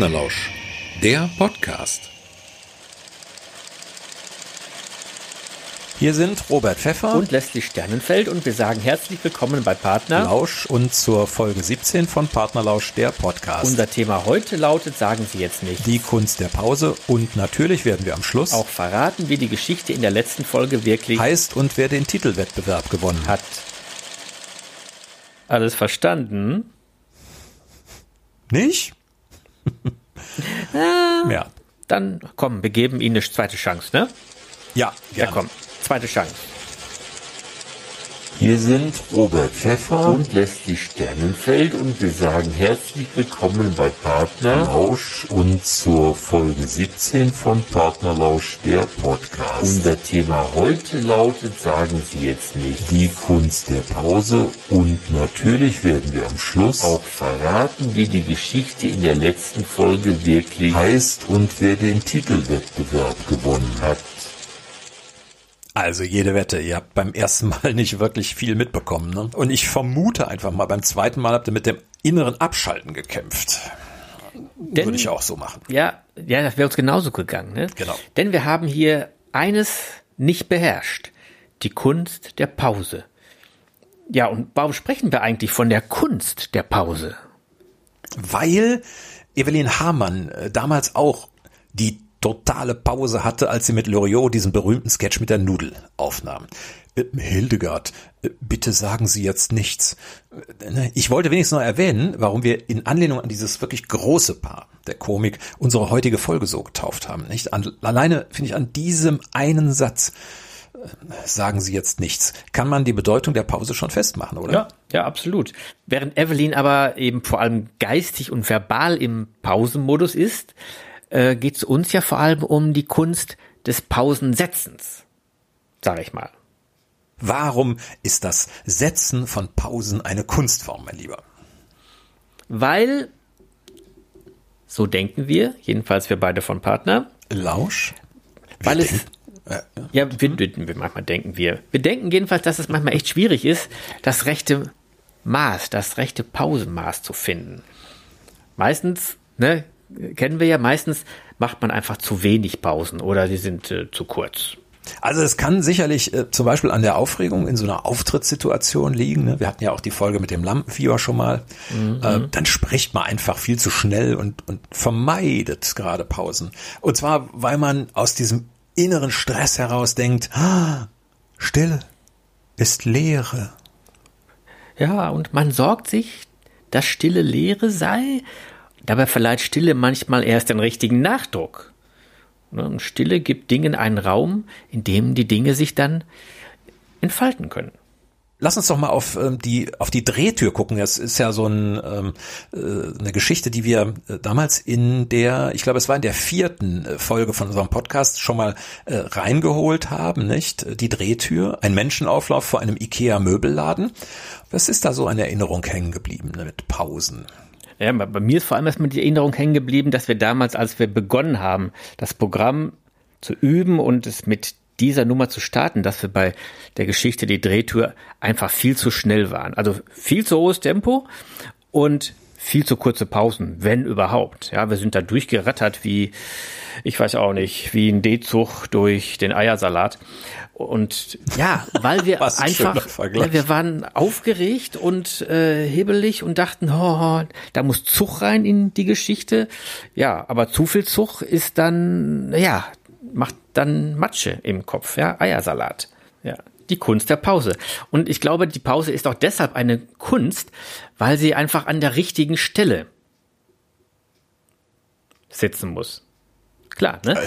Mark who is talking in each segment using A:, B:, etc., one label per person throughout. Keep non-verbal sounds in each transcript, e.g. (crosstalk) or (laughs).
A: Partnerlausch, der Podcast.
B: Hier sind Robert Pfeffer
C: und Leslie Sternenfeld und wir sagen herzlich willkommen bei Partner
B: Lausch und zur Folge 17 von Partnerlausch, der Podcast.
C: Unser Thema heute lautet, sagen Sie jetzt nicht.
B: Die Kunst der Pause und natürlich werden wir am Schluss
C: auch verraten, wie die Geschichte in der letzten Folge wirklich
B: heißt und wer den Titelwettbewerb gewonnen hat.
C: Alles verstanden?
B: Nicht? (laughs)
C: ja. Dann komm, wir geben Ihnen eine zweite Chance, ne?
B: Ja,
C: gerne. Ja, komm zweite Chance.
D: Hier sind Robert Pfeffer und Leslie Sternenfeld und wir sagen herzlich willkommen bei Partnerlausch und zur Folge 17 von Partnerlausch, der Podcast. Unser Thema heute lautet, sagen Sie jetzt nicht, die Kunst der Pause und natürlich werden wir am Schluss auch verraten, wie die Geschichte in der letzten Folge wirklich heißt und wer den Titelwettbewerb gewonnen hat.
B: Also jede Wette, ihr habt beim ersten Mal (laughs) nicht wirklich viel mitbekommen. Ne? Und ich vermute einfach mal, beim zweiten Mal habt ihr mit dem inneren Abschalten gekämpft. Denn, Würde ich auch so machen.
C: Ja, ja, das wäre uns genauso gegangen. Ne?
B: Genau.
C: Denn wir haben hier eines nicht beherrscht. Die Kunst der Pause. Ja, und warum sprechen wir eigentlich von der Kunst der Pause?
B: Weil Evelyn Hamann äh, damals auch die totale Pause hatte, als sie mit Loriot diesen berühmten Sketch mit der Nudel aufnahm. Äh, Hildegard, äh, bitte sagen Sie jetzt nichts. Äh, ne, ich wollte wenigstens noch erwähnen, warum wir in Anlehnung an dieses wirklich große Paar der Komik unsere heutige Folge so getauft haben. Nicht? Alleine finde ich an diesem einen Satz sagen Sie jetzt nichts. Kann man die Bedeutung der Pause schon festmachen, oder?
C: Ja, ja, absolut. Während Evelyn aber eben vor allem geistig und verbal im Pausenmodus ist, äh, geht es uns ja vor allem um die Kunst des Pausensetzens, sage ich mal.
B: Warum ist das Setzen von Pausen eine Kunstform, mein Lieber?
C: Weil, so denken wir, jedenfalls wir beide von Partner.
B: Lausch?
C: Weil wir es, äh, ja, wir, wir, manchmal denken wir. Wir denken jedenfalls, dass es manchmal echt schwierig ist, das rechte Maß, das rechte Pausenmaß zu finden. Meistens, ne, kennen wir ja, meistens macht man einfach zu wenig Pausen oder die sind äh, zu kurz.
B: Also es kann sicherlich äh, zum Beispiel an der Aufregung in so einer Auftrittssituation liegen. Ne? Wir hatten ja auch die Folge mit dem Lampenfieber schon mal. Mhm. Äh, dann spricht man einfach viel zu schnell und, und vermeidet gerade Pausen. Und zwar, weil man aus diesem inneren Stress heraus denkt, ah, Stille ist Leere.
C: Ja, und man sorgt sich, dass Stille Leere sei Dabei verleiht Stille manchmal erst den richtigen Nachdruck. Ne, und Stille gibt Dingen einen Raum, in dem die Dinge sich dann entfalten können.
B: Lass uns doch mal auf ähm, die auf die Drehtür gucken. Das ist ja so ein, ähm, äh, eine Geschichte, die wir äh, damals in der, ich glaube, es war in der vierten äh, Folge von unserem Podcast schon mal reingeholt haben, nicht? Die Drehtür, ein Menschenauflauf vor einem Ikea Möbelladen. Was ist da so eine Erinnerung hängen geblieben mit Pausen?
C: Ja, bei mir ist vor allem erstmal die Erinnerung hängen geblieben, dass wir damals, als wir begonnen haben, das Programm zu üben und es mit dieser Nummer zu starten, dass wir bei der Geschichte die Drehtür einfach viel zu schnell waren. Also viel zu hohes Tempo und viel zu kurze Pausen, wenn überhaupt. Ja, wir sind da durchgerattert wie, ich weiß auch nicht, wie ein D-Zug durch den Eiersalat. Und ja, weil wir (laughs) ein einfach, weil wir waren aufgeregt und äh, hebelig und dachten, oh, da muss Zug rein in die Geschichte. Ja, aber zu viel Zug ist dann, ja, macht dann Matsche im Kopf, ja, Eiersalat. Ja, die Kunst der Pause. Und ich glaube, die Pause ist auch deshalb eine Kunst, weil sie einfach an der richtigen Stelle sitzen muss. Klar, ne?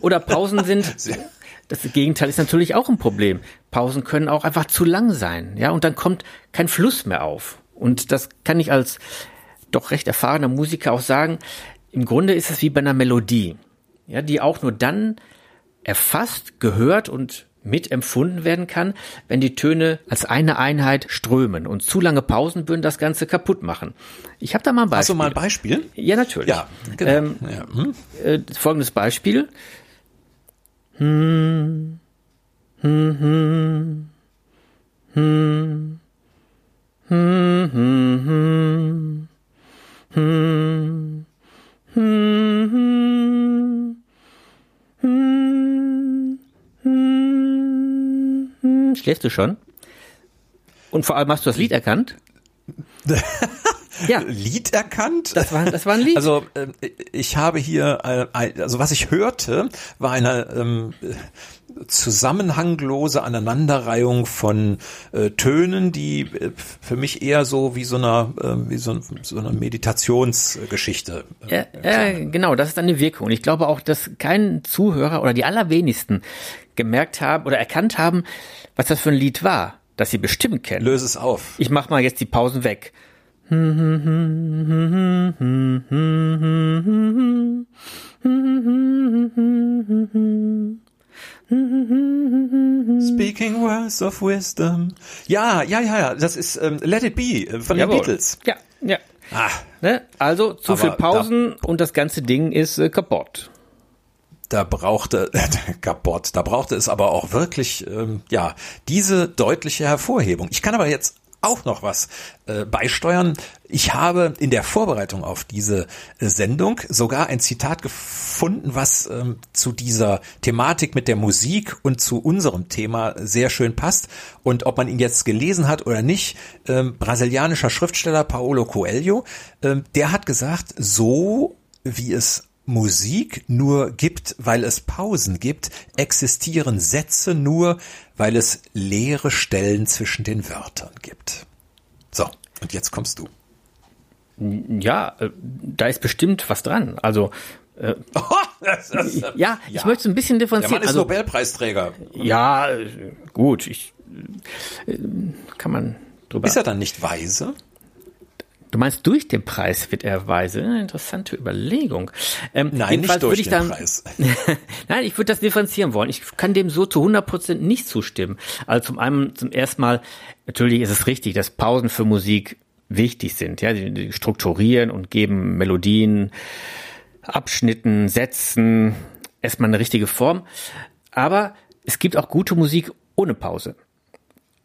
C: Oder Pausen sind (laughs) (laughs) das Gegenteil ist natürlich auch ein Problem. Pausen können auch einfach zu lang sein, ja, und dann kommt kein Fluss mehr auf. Und das kann ich als doch recht erfahrener Musiker auch sagen. Im Grunde ist es wie bei einer Melodie, ja, die auch nur dann erfasst, gehört und mitempfunden werden kann, wenn die Töne als eine Einheit strömen. Und zu lange Pausen würden das Ganze kaputt machen. Ich habe da mal ein Beispiel. Hast
B: du mal ein Beispiel?
C: Ja, natürlich.
B: Ja, genau. Ähm, ja. Hm?
C: Äh, folgendes Beispiel. Hm. Hm, hm. Hm. Hm, hm, hm. Hm. Schläfst du schon? Und vor allem hast du das Lied erkannt? (laughs)
B: ja. Lied erkannt?
C: Das war, das war ein Lied.
B: Also äh, ich habe hier, äh, also was ich hörte, war eine ähm, zusammenhanglose Aneinanderreihung von äh, Tönen, die äh, für mich eher so wie so eine, äh, wie so, so eine Meditationsgeschichte.
C: Äh, ja, ja, genau, das ist eine Wirkung. Und ich glaube auch, dass kein Zuhörer oder die allerwenigsten gemerkt haben oder erkannt haben, was das für ein Lied war, das sie bestimmt kennen.
B: Löse es auf.
C: Ich mach mal jetzt die Pausen weg.
B: Speaking words of wisdom. Ja, ja, ja, ja, das ist ähm, Let It Be äh, von
C: Jawohl.
B: den Beatles.
C: Ja, ja.
B: Ah,
C: Ne? Also zu viel Pausen und das ganze Ding ist äh, kaputt.
B: da brauchte (laughs) kaputt, da brauchte es aber auch wirklich ähm, ja diese deutliche Hervorhebung. Ich kann aber jetzt auch noch was äh, beisteuern. Ich habe in der Vorbereitung auf diese äh, Sendung sogar ein Zitat gefunden, was ähm, zu dieser Thematik mit der Musik und zu unserem Thema sehr schön passt. Und ob man ihn jetzt gelesen hat oder nicht, ähm, brasilianischer Schriftsteller Paulo Coelho, ähm, der hat gesagt, so wie es Musik nur gibt, weil es Pausen gibt, existieren Sätze nur, weil es leere Stellen zwischen den Wörtern gibt. So, und jetzt kommst du.
C: Ja, äh, da ist bestimmt was dran. Also (laughs) ja, ich möchte es ein bisschen
B: Der
C: differenzieren.
B: Mann ist
C: also,
B: Nobelpreisträger.
C: ja, äh, gut, ich äh, kann man drüber.
B: Ist er dann nicht weise?
C: Du meinst, durch den Preis wird er weise? Interessante Überlegung. Ähm,
B: Nein, nicht durch
C: ich
B: den
C: dann,
B: Preis. (laughs)
C: Nein, ich würde das differenzieren wollen. Ich kann dem so zu 100% nicht zustimmen. Also zum einen, zum ersten Mal, natürlich ist es richtig, dass Pausen für Musik wichtig sind. Ja, die, strukturieren und geben Melodien, Abschnitten, Sätzen erstmal eine richtige Form. Aber es gibt auch gute Musik ohne Pause.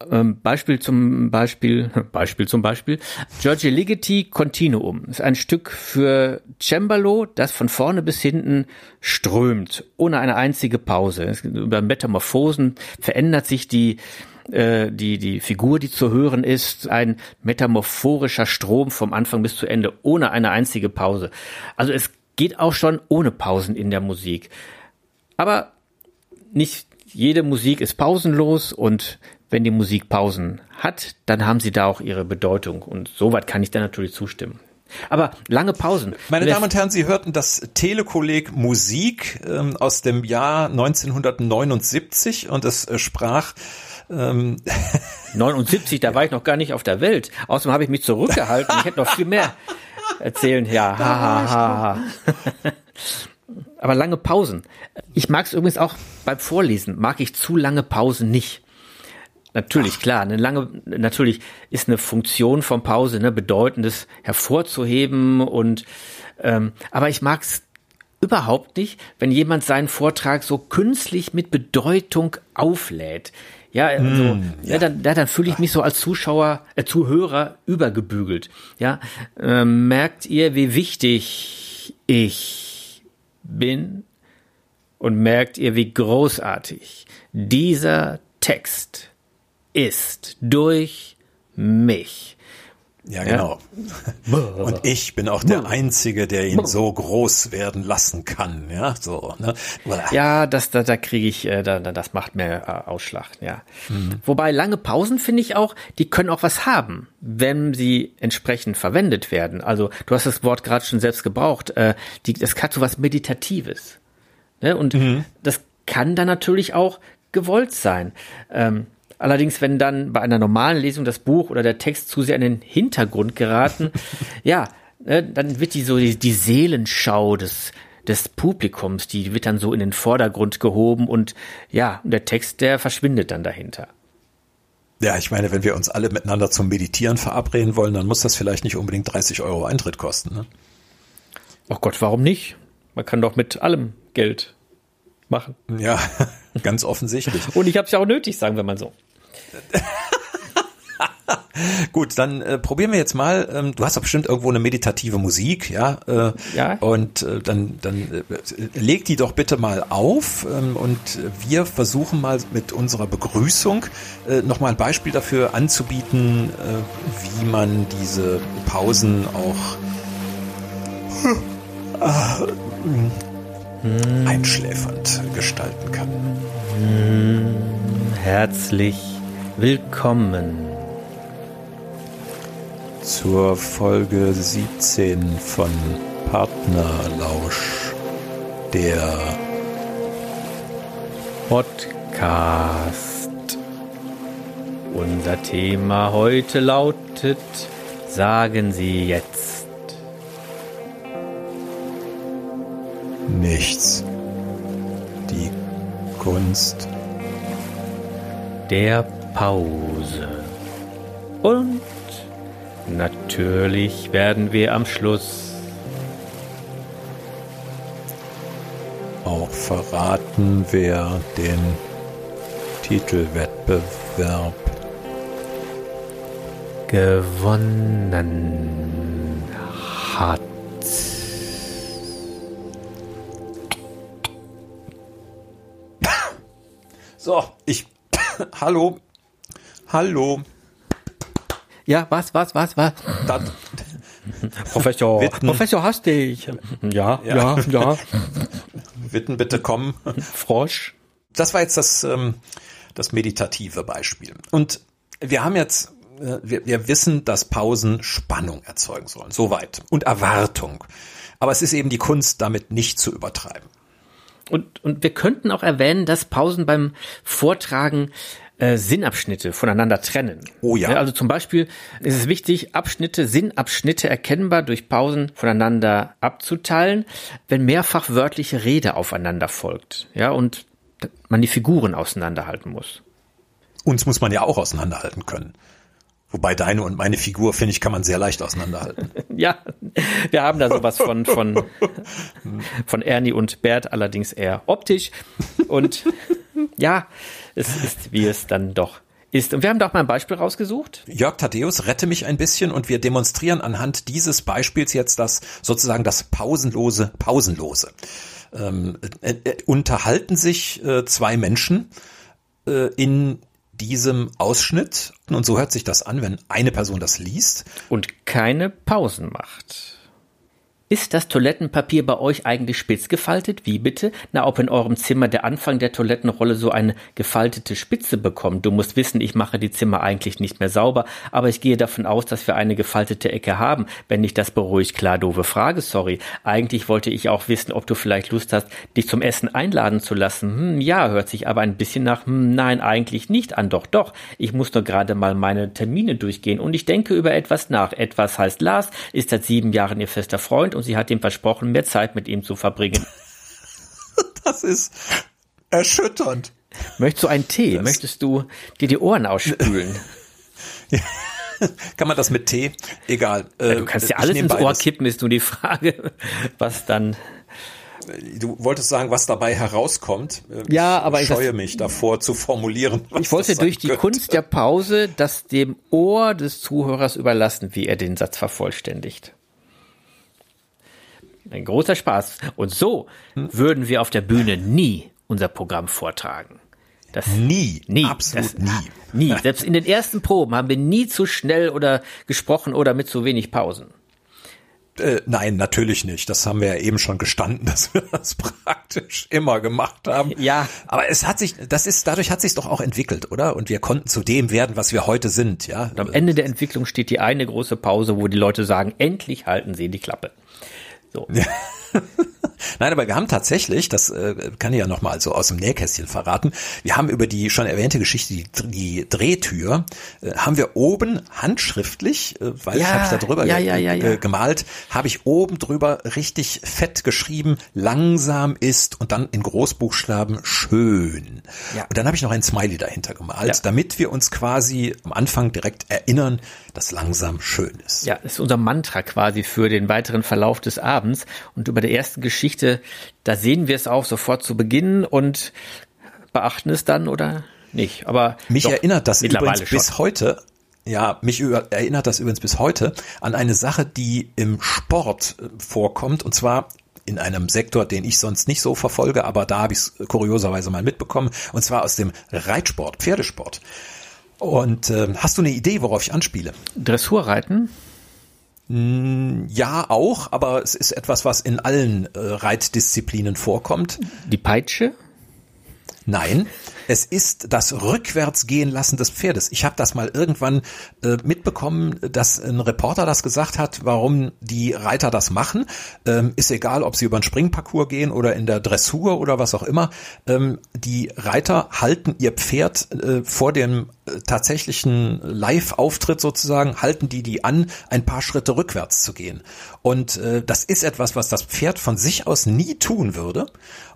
C: Ähm, Beispiel zum Beispiel, (laughs) Beispiel zum Beispiel, Giorgio Ligeti Continuum ist ein Stück für Cembalo, das von vorne bis hinten strömt, ohne eine einzige Pause. Über Metamorphosen verändert sich die, äh, die, die Figur, die zu hören ist, ein metamorphorischer Strom vom Anfang bis zu Ende, ohne eine einzige Pause. Also es geht auch schon ohne Pausen in der Musik. Aber nicht jede Musik ist pausenlos und wenn die Musik Pausen hat, dann haben sie da auch ihre Bedeutung und soweit kann ich da natürlich zustimmen. Aber lange Pausen.
B: Meine Damen und Herren, Sie hörten das Telekolleg Musik ähm, aus dem Jahr 1979 und es äh, sprach
C: 79, da war ich noch gar nicht auf der Welt. Außerdem habe ich mich zurückgehalten. Ich hätte noch viel mehr erzählen. Ja, ha, ha, ha, ha. (laughs) Aber lange Pausen. Ich mag es übrigens auch beim Vorlesen. Mag ich zu lange Pausen nicht. Natürlich, klar, eine lange, natürlich ist eine Funktion von Pause, ne, bedeutendes hervorzuheben und, ähm, aber ich mag es überhaupt nicht, wenn jemand seinen Vortrag so künstlich mit Bedeutung auflädt. Ja, also, ja. dann, ja, dann fühle ich mich so als Zuschauer, äh, Zuhörer übergebügelt. Ja, ähm, merkt ihr, wie wichtig ich bin? Und merkt ihr, wie großartig dieser Text ist durch mich.
B: Ja, genau. (laughs) Und ich bin auch der Einzige, der ihn (laughs) so groß werden lassen kann. Ja, so. Ne?
C: Ja, das, da, da kriege ich, äh, da, da- das macht mir äh, Ausschlag. Ja. Wobei lange Pausen finde ich auch, die können auch was haben, wenn sie entsprechend verwendet werden. Also du hast das Wort gerade schon selbst gebraucht. Äh, die, das hat so was Meditatives. Ne? Und das kann dann natürlich auch gewollt sein. Ähm, allerdings, wenn dann bei einer normalen Lesung das Buch oder der Text zu sehr in den Hintergrund geraten, (laughs) ja, ne, dann wird die so die, die Seelenschau des des Publikums, die wird dann so in den Vordergrund gehoben und ja, der Text, der verschwindet dann dahinter.
B: Ja, ich meine, wenn wir uns alle miteinander zum Meditieren verabreden wollen, dann muss das vielleicht nicht unbedingt 30 Euro Eintritt kosten. Ne?
C: Oh Gott, warum nicht? Man kann doch mit allem Geld machen.
B: Ja, (laughs) ganz offensichtlich.
C: Und ich habe es ja auch nötig, sagen wir mal so. (laughs)
B: Gut, dann äh, probieren wir jetzt mal. Ähm, du hast doch bestimmt irgendwo eine meditative Musik, ja? Äh,
C: Ja.
B: Und äh, dann, dann äh, leg die doch bitte mal auf ähm, und wir versuchen mal mit unserer Begrüßung äh, nochmal ein Beispiel dafür anzubieten, äh, wie man diese Pausen auch äh, einschläfernd gestalten kann.
C: Herzlich willkommen.
B: zur Folge 17 von Partnerlausch, der
C: Podcast. Unser Thema heute lautet, sagen Sie jetzt.
B: Nichts. Die Kunst
C: der Pause. Und natürlich werden wir am Schluss
B: auch verraten, wer den Titelwettbewerb
C: gewonnen hat.
B: So, ich (coughs) Hallo. Hallo.
C: Ja, was, was, was, was?
B: Das,
C: Professor,
B: Witten.
C: Professor Hastig. Ja, ja,
B: Ja.
C: ja.
B: Witten bitte kommen.
C: Frosch.
B: Das war jetzt das, ähm, das meditative Beispiel. Und wir haben jetzt, äh, wir, wir wissen, dass Pausen Spannung erzeugen sollen. Soweit. Und Erwartung. Aber es ist eben die Kunst, damit nicht zu übertreiben.
C: Und, und wir könnten auch erwähnen, dass Pausen beim Vortragen äh, Sinnabschnitte voneinander trennen.
B: Oh ja.
C: Also zum Beispiel ist es wichtig, Abschnitte, Sinnabschnitte erkennbar durch Pausen voneinander abzuteilen, wenn mehrfach wörtliche Rede aufeinander folgt. Ja, und man die Figuren auseinanderhalten muss.
B: Uns muss man ja auch auseinanderhalten können. Wobei deine und meine Figur, finde ich, kann man sehr leicht auseinanderhalten. (laughs)
C: Ja, wir haben da sowas von, von, (laughs) von Ernie und Bert, allerdings eher optisch. Und (laughs) ja, es ist, wie es dann doch ist. Und wir haben da auch mal ein Beispiel rausgesucht.
B: Jörg Thaddeus, rette mich ein bisschen und wir demonstrieren anhand dieses Beispiels jetzt das sozusagen das pausenlose Pausenlose. Ähm, äh, äh, unterhalten sich äh, zwei Menschen äh, in diesem Ausschnitt und so hört sich das an, wenn eine Person das liest.
C: Und keine Pausen macht. Ist das Toilettenpapier bei euch eigentlich spitz gefaltet? Wie bitte? Na, ob in eurem Zimmer der Anfang der Toilettenrolle so eine gefaltete Spitze bekommt. Du musst wissen, ich mache die Zimmer eigentlich nicht mehr sauber, aber ich gehe davon aus, dass wir eine gefaltete Ecke haben. Wenn dich das beruhigt, klar, doofe Frage, sorry. Eigentlich wollte ich auch wissen, ob du vielleicht Lust hast, dich zum Essen einladen zu lassen. Hm, ja, hört sich aber ein bisschen nach, hm, nein, eigentlich nicht an. Doch, doch. Ich muss nur gerade mal meine Termine durchgehen und ich denke über etwas nach. Etwas heißt Lars, ist seit sieben Jahren ihr fester Freund und sie hat ihm versprochen, mehr Zeit mit ihm zu verbringen. (laughs)
B: Das ist erschütternd.
C: Möchtest du einen Tee?
B: Das-
C: Möchtest du dir die Ohren ausspülen? (laughs)
B: Kann man das mit Tee? Egal. Äh,
C: Du kannst dir
B: ich
C: alles ins Ohr
B: beides.
C: kippen, ist nur die Frage, was dann.
B: Du wolltest sagen, was dabei herauskommt. Äh,
C: Ja, aber
B: ich
C: ich-
B: scheue mich davor zu formulieren.
C: Ich wollte durch die
B: könnte.
C: Kunst der Pause das dem Ohr des Zuhörers überlassen, wie er den Satz vervollständigt. Ein großer Spaß. Und so würden wir auf der Bühne nie unser Programm vortragen. Das
B: Nie,
C: nie.
B: absolut
C: das,
B: nie. (laughs)
C: Nie. Selbst in den ersten Proben haben wir nie zu schnell oder gesprochen oder mit zu wenig Pausen.
B: Äh, nein, natürlich nicht. Das haben wir ja eben schon gestanden, (laughs) dass wir das praktisch immer gemacht haben.
C: Ja.
B: Aber es hat sich, das ist, dadurch hat sich doch auch entwickelt, oder? Und wir konnten zu dem werden, was wir heute sind, ja.
C: Und am Ende der Entwicklung steht die eine große Pause, wo die Leute sagen, endlich halten sie die Klappe. So.
B: Nein, aber wir haben tatsächlich, das äh, kann ich ja noch mal so aus dem Nähkästchen verraten, wir haben über die schon erwähnte Geschichte, die, die Drehtür, äh, haben wir oben handschriftlich, äh, weil ich
C: Ja,
B: habe ich da drüber
C: ja, ja, ja, ja.
B: äh, gemalt, habe ich oben drüber richtig fett geschrieben, langsam ist und dann in Großbuchstaben schön.
C: Ja.
B: Und dann habe ich noch ein Smiley dahinter gemalt,
C: Ja.
B: damit wir uns quasi am Anfang direkt erinnern, dass langsam schön ist.
C: Ja, das ist unser Mantra quasi für den weiteren Verlauf des Abends. Und über der ersten Geschichte, da sehen wir es auch sofort zu Beginn und beachten es dann oder nicht. Aber
B: Mich
C: doch,
B: erinnert das übrigens bis
C: schon.
B: heute Ja, mich erinnert das übrigens bis heute an eine Sache, die im Sport äh, vorkommt, und zwar in einem Sektor, den ich sonst nicht so verfolge, aber da habe ich es kurioserweise mal mitbekommen, und zwar aus dem Reitsport, Pferdesport. Und äh, hast du eine Idee, worauf ich anspiele?
C: Dressurreiten?
B: Ja, auch, aber es ist etwas, was in allen äh, Reitdisziplinen vorkommt.
C: Die Peitsche?
B: Nein, es ist das Rückwärtsgehen lassen des Pferdes. Ich habe das mal irgendwann äh, mitbekommen, dass ein Reporter das gesagt hat, warum die Reiter das machen. Ähm, ist egal, ob sie über einen Springparcours gehen oder in der Dressur oder was auch immer. Ähm, die Reiter halten ihr Pferd äh, vor dem tatsächlichen Live-Auftritt sozusagen, halten die die an, ein paar Schritte rückwärts zu gehen. Und äh, das ist etwas, was das Pferd von sich aus nie tun würde.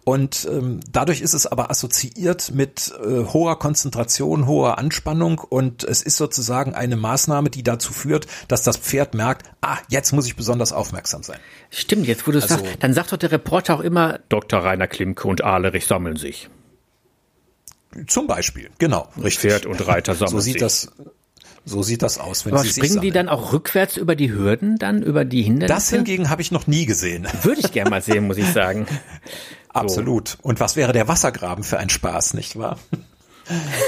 B: Und ähm, dadurch ist es aber assoziiert mit äh, hoher Konzentration, hoher Anspannung und es ist sozusagen eine Maßnahme, die dazu führt, dass das Pferd merkt, ah, jetzt muss ich besonders aufmerksam sein.
C: Stimmt, jetzt wo du also, sagst, dann sagt doch der Reporter auch immer, Dr. Rainer Klimke und Ahlerich sammeln sich.
B: Zum Beispiel, genau,
C: richtig. Pferd und Reiter sammeln
B: so sieht sich. Das, so sieht das aus,
C: wenn Aber sie springen die dann auch rückwärts über die Hürden, dann über die Hindernisse?
B: Das hingegen habe ich noch nie gesehen. (laughs)
C: Würde ich gerne mal sehen, muss ich sagen. (laughs)
B: Absolut. Und was wäre der Wassergraben für ein Spaß, nicht wahr? (laughs)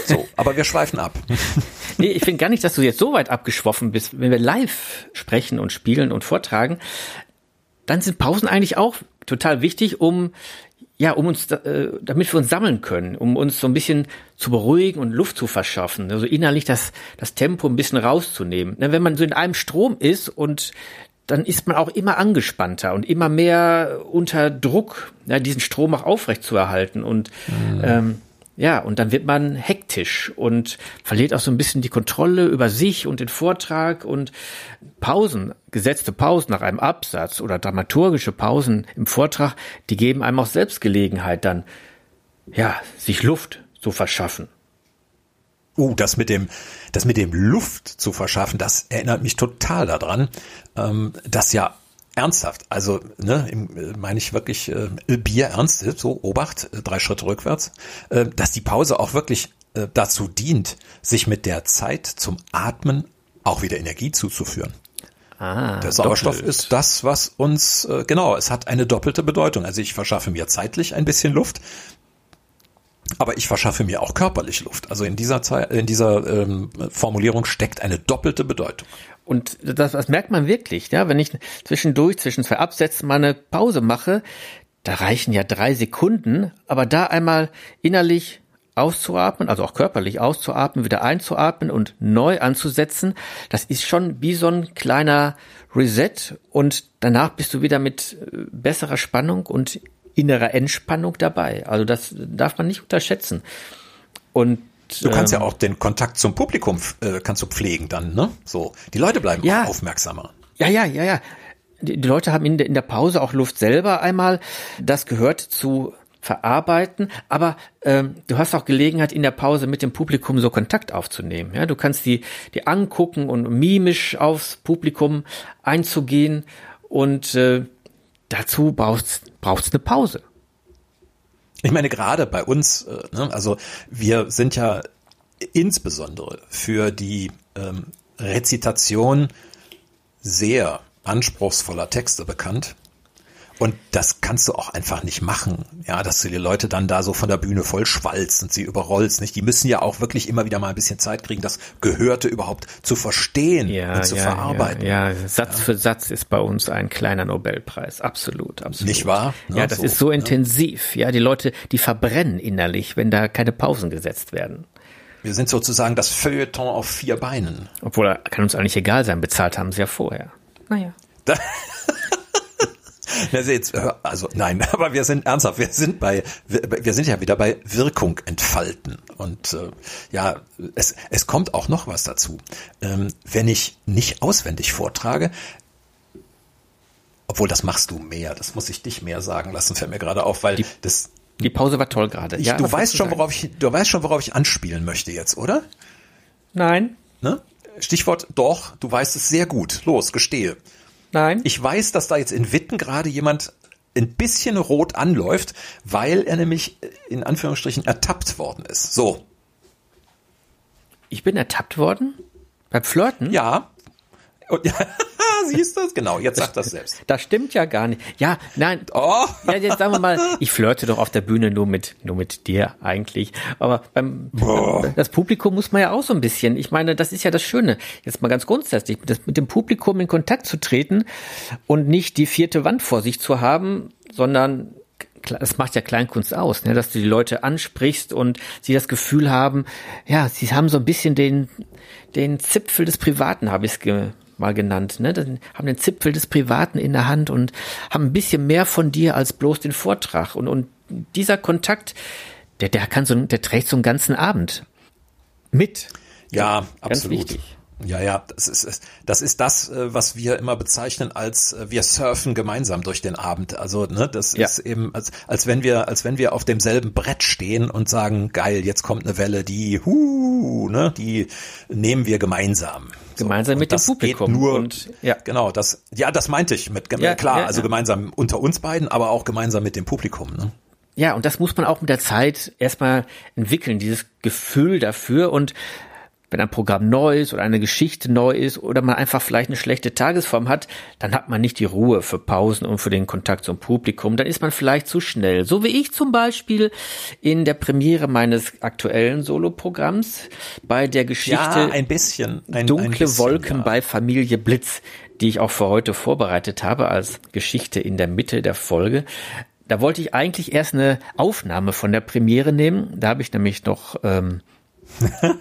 B: So, aber wir schweifen ab.
C: nee, ich finde gar nicht, dass du jetzt so weit abgeschwoffen bist. Wenn wir live sprechen und spielen und vortragen, dann sind Pausen eigentlich auch total wichtig, um ja, um uns, äh, damit wir uns sammeln können, um uns so ein bisschen zu beruhigen und Luft zu verschaffen, also innerlich das, das Tempo ein bisschen rauszunehmen. Wenn man so in einem Strom ist und dann ist man auch immer angespannter und immer mehr unter Druck, ja, diesen Strom auch aufrecht zu erhalten. Und mhm. ähm, ja, und dann wird man hektisch und verliert auch so ein bisschen die Kontrolle über sich und den Vortrag und Pausen, gesetzte Pausen nach einem Absatz oder dramaturgische Pausen im Vortrag, die geben einem auch Selbstgelegenheit dann, ja, sich Luft zu verschaffen.
B: Uh, das mit dem, das mit dem Luft zu verschaffen, das erinnert mich total daran, ähm, dass ja ernsthaft, also ne, äh, meine ich wirklich äh, Bier ernst, so Obacht, äh, drei Schritte rückwärts, äh, dass die Pause auch wirklich äh, dazu dient, sich mit der Zeit zum Atmen auch wieder Energie zuzuführen. Ah, der Sauerstoff doppelt. ist das, was uns, äh, genau, es hat eine doppelte Bedeutung. Also ich verschaffe mir zeitlich ein bisschen Luft, aber ich verschaffe mir auch körperlich Luft. Also in dieser Zeit, in dieser ähm, Formulierung steckt eine doppelte Bedeutung.
C: Und das, das merkt man wirklich, ja, wenn ich zwischendurch zwischen zwei Absätzen mal eine Pause mache, da reichen ja drei Sekunden, aber da einmal innerlich auszuatmen, also auch körperlich auszuatmen, wieder einzuatmen und neu anzusetzen, das ist schon wie so ein kleiner Reset und danach bist du wieder mit äh, besserer Spannung und innerer Entspannung dabei. Also das darf man nicht unterschätzen. Und
B: Du kannst ähm, ja auch den Kontakt zum Publikum äh, kannst du pflegen dann, ne? So, die Leute bleiben ja, aufmerksamer.
C: Ja, ja, ja, ja. Die, die Leute haben in der, in der Pause auch Luft selber einmal. Das gehört zu verarbeiten, aber ähm, du hast auch Gelegenheit in der Pause mit dem Publikum so Kontakt aufzunehmen. Ja, du kannst die die angucken und mimisch aufs Publikum einzugehen und äh, dazu brauchst braucht's eine Pause.
B: Ich meine, gerade bei uns, äh, ne, also wir sind ja insbesondere für die ähm, Rezitation sehr anspruchsvoller Texte bekannt. Und das kannst du auch einfach nicht machen, ja, dass du die Leute dann da so von der Bühne voll schwalzt und sie überrollst, nicht? Die müssen ja auch wirklich immer wieder mal ein bisschen Zeit kriegen, das Gehörte überhaupt zu verstehen ja, und zu ja,
C: verarbeiten. Ja, ja, Satz für Satz ist bei uns ein kleiner Nobelpreis, absolut, absolut.
B: Nicht wahr?
C: Ja, ja das so, ist so intensiv, ja, die Leute, die verbrennen innerlich, wenn da keine Pausen gesetzt werden.
B: Wir sind sozusagen das Feuilleton auf vier Beinen.
C: Obwohl, kann uns eigentlich egal sein, bezahlt haben sie ja vorher. Naja. (laughs)
B: Also nein, (laughs) aber wir sind ernsthaft, wir sind bei, wir sind ja wieder bei Wirkung entfalten. Und äh, ja, es, es kommt auch noch was dazu. Ähm, wenn ich nicht auswendig vortrage, obwohl das machst du mehr, das muss ich dich mehr sagen lassen, fällt mir gerade auf, weil
C: die,
B: das.
C: Die Pause war toll gerade.
B: Ja, du weißt schon, worauf ich, du weißt schon, worauf ich anspielen möchte jetzt, oder?
C: Nein.
B: Ne? Stichwort doch, du weißt es sehr gut. Los, gestehe.
C: Nein.
B: Ich weiß, dass da jetzt in Witten gerade jemand ein bisschen rot anläuft, weil er nämlich äh, in Anführungsstrichen ertappt worden ist. So.
C: Ich bin ertappt worden? Beim Flirten?
B: Ja. Und, (laughs) ja, siehst du es? Genau, jetzt sagt das selbst.
C: Das stimmt ja gar nicht. Ja, nein.
B: Oh.
C: Ja, jetzt sagen wir mal, ich flirte doch auf der Bühne nur mit, nur mit dir eigentlich. Aber beim,
B: Boah.
C: das Publikum muss man ja auch so ein bisschen. Ich meine, das ist ja das Schöne. Jetzt mal ganz grundsätzlich, das mit dem Publikum in Kontakt zu treten und nicht die vierte Wand vor sich zu haben, sondern das macht ja Kleinkunst aus, ne, dass du die Leute ansprichst und sie das Gefühl haben, ja, sie haben so ein bisschen den, den Zipfel des Privaten, habe ich es mal genannt, ne? Dann haben den Zipfel des Privaten in der Hand und haben ein bisschen mehr von dir als bloß den Vortrag. Und, und dieser Kontakt, der, der kann so, der trägt so einen ganzen Abend mit.
B: Ja,
C: Ganz
B: absolut.
C: wichtig.
B: Ja, ja, das ist das ist das, äh, was wir immer bezeichnen als äh, wir surfen gemeinsam durch den Abend. Also ne, das
C: Ja.
B: ist eben als als wenn wir als wenn wir auf demselben Brett stehen und sagen, geil, jetzt kommt eine Welle, die hu, ne, die nehmen wir gemeinsam. So,
C: Gemeinsam
B: und
C: mit dem Publikum.
B: Nur,
C: Und- ja.
B: genau, das ja, das meinte ich mit
C: Ja,
B: klar,
C: ja,
B: also gemeinsam unter uns beiden, aber auch gemeinsam mit dem Publikum. Ne?
C: Ja, und das muss man auch mit der Zeit erstmal entwickeln, dieses Gefühl dafür. Und wenn ein Programm neu ist oder eine Geschichte neu ist oder man einfach vielleicht eine schlechte Tagesform hat, dann hat man nicht die Ruhe für Pausen und für den Kontakt zum Publikum. Dann ist man vielleicht zu schnell. So wie ich zum Beispiel in der Premiere meines aktuellen Soloprogramms bei der Geschichte
B: Ja, ein bisschen. Ein, ein
C: Dunkle
B: bisschen,
C: Wolken
B: ja.
C: bei Familie Blitz, die ich auch für heute vorbereitet habe als Geschichte in der Mitte der Folge. Da wollte ich eigentlich erst eine Aufnahme von der Premiere nehmen. Da habe ich nämlich noch ähm,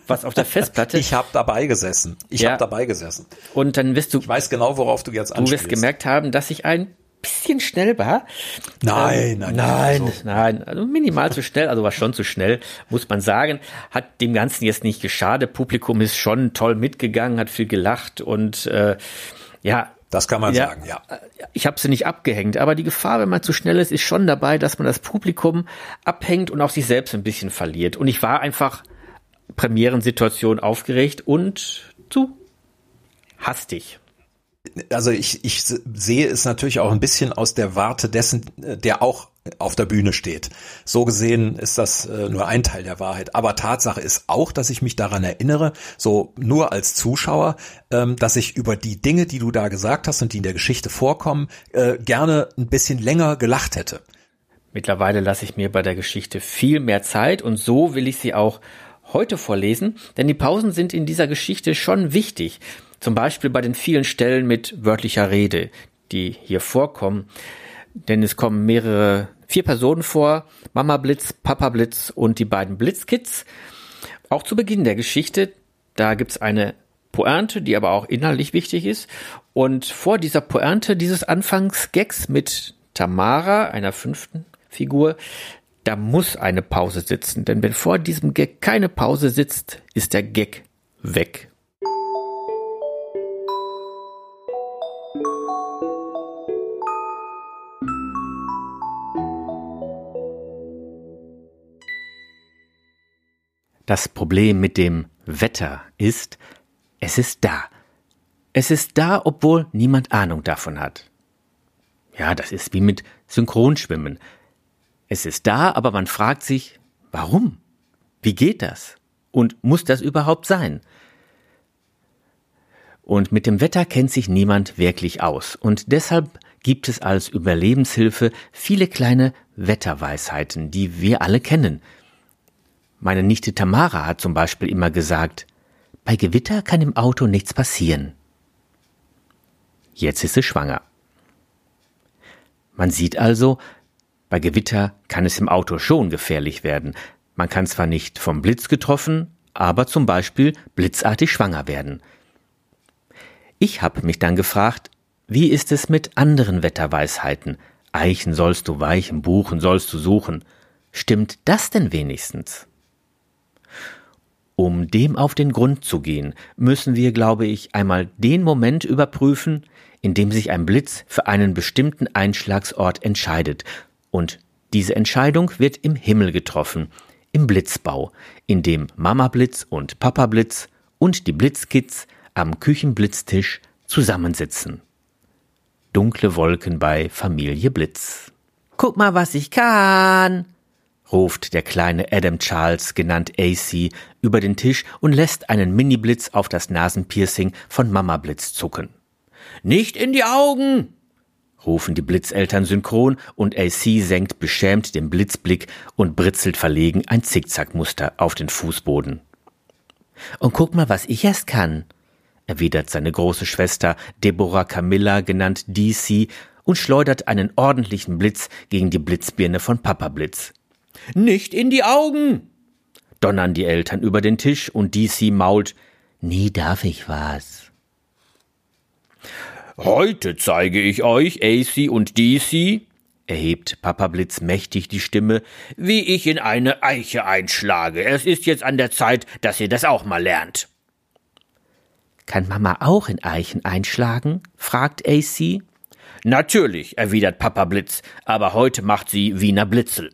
C: was auf der Festplatte.
B: Ich habe dabei gesessen. Ich
C: Ja.
B: habe dabei gesessen.
C: und dann wirst du,
B: Ich weiß genau, worauf du jetzt
C: du
B: anspielst.
C: wirst gemerkt haben, dass ich ein bisschen schnell war.
B: Nein,
C: Ähm,
B: nein,
C: nein,
B: also-
C: nein, also minimal zu schnell, also war schon zu schnell, muss man sagen. Hat dem Ganzen jetzt nicht geschadet. Publikum ist schon toll mitgegangen, hat viel gelacht und äh, ja,
B: Das kann man
C: Ja.
B: sagen, ja.
C: ich habe sie nicht abgehängt, aber die Gefahr, wenn man zu schnell ist, ist schon dabei, dass man das Publikum abhängt und auch sich selbst ein bisschen verliert. Und ich war einfach Premierensituation aufgeregt und zu hastig.
B: Also ich, ich sehe es natürlich auch ein bisschen aus der Warte dessen, der auch auf der Bühne steht. So gesehen ist das äh, nur ein Teil der Wahrheit. Aber Tatsache ist auch, dass ich mich daran erinnere, so nur als Zuschauer, ähm, dass ich über die Dinge, die du da gesagt hast und die in der Geschichte vorkommen, äh, gerne ein bisschen länger gelacht hätte.
C: Mittlerweile lasse ich mir bei der Geschichte viel mehr Zeit und so will ich sie auch heute vorlesen, denn die Pausen sind in dieser Geschichte schon wichtig. Zum Beispiel bei den vielen Stellen mit wörtlicher Rede, die hier vorkommen. Denn es kommen mehrere, vier Personen vor, Mama Blitz, Papa Blitz und die beiden Blitzkids. Auch zu Beginn der Geschichte, da gibt's eine Pointe, die aber auch inhaltlich wichtig ist. Und vor dieser Pointe dieses Anfangsgags mit Tamara, einer fünften Figur, da muss eine Pause sitzen. Denn wenn vor diesem Gag keine Pause sitzt, ist der Gag weg. Das Problem mit dem Wetter ist, es ist da. Es ist da, obwohl niemand Ahnung davon hat. Ja, das ist wie mit Synchronschwimmen. Es ist da, aber man fragt sich, warum? Wie geht das? Und muss das überhaupt sein? Und mit dem Wetter kennt sich niemand wirklich aus. Und deshalb gibt es als Überlebenshilfe viele kleine Wetterweisheiten, die wir alle kennen. Meine Nichte Tamara hat zum Beispiel immer gesagt, bei Gewitter kann im Auto nichts passieren. Jetzt ist sie schwanger. Man sieht also, bei Gewitter kann es im Auto schon gefährlich werden. Man kann zwar nicht vom Blitz getroffen, aber zum Beispiel blitzartig schwanger werden. Ich habe mich dann gefragt, wie ist es mit anderen Wetterweisheiten? Eichen sollst du weichen, Buchen sollst du suchen. Stimmt das denn wenigstens? Um dem auf den Grund zu gehen, müssen wir, glaube ich, einmal den Moment überprüfen, in dem sich ein Blitz für einen bestimmten Einschlagsort entscheidet. Und diese Entscheidung wird im Himmel getroffen, im Blitzbau, in dem Mama Blitz und Papa Blitz und die Blitzkids am Küchenblitztisch zusammensitzen. Dunkle Wolken bei Familie Blitz. Guck mal, was ich kann, ruft der kleine Adam Charles, genannt AC, über den Tisch und lässt einen Mini-Blitz auf das Nasenpiercing von Mama Blitz zucken. Nicht in die Augen! Rufen die Blitzeltern synchron und AC senkt beschämt den Blitzblick und britzelt verlegen ein Zickzackmuster auf den Fußboden. Und guck mal, was ich erst kann, erwidert seine große Schwester Deborah Camilla, genannt DC, und schleudert einen ordentlichen Blitz gegen die Blitzbirne von Papa Blitz. Nicht in die Augen! donnern die Eltern über den Tisch und DC mault, nie darf ich was. Heute zeige ich euch, AC und DC, erhebt Papa Blitz mächtig die Stimme, wie ich in eine Eiche einschlage. Es ist jetzt an der Zeit, dass ihr das auch mal lernt. Kann Mama auch in Eichen einschlagen? fragt AC. Natürlich, erwidert Papa Blitz, aber heute macht sie Wiener Blitzel.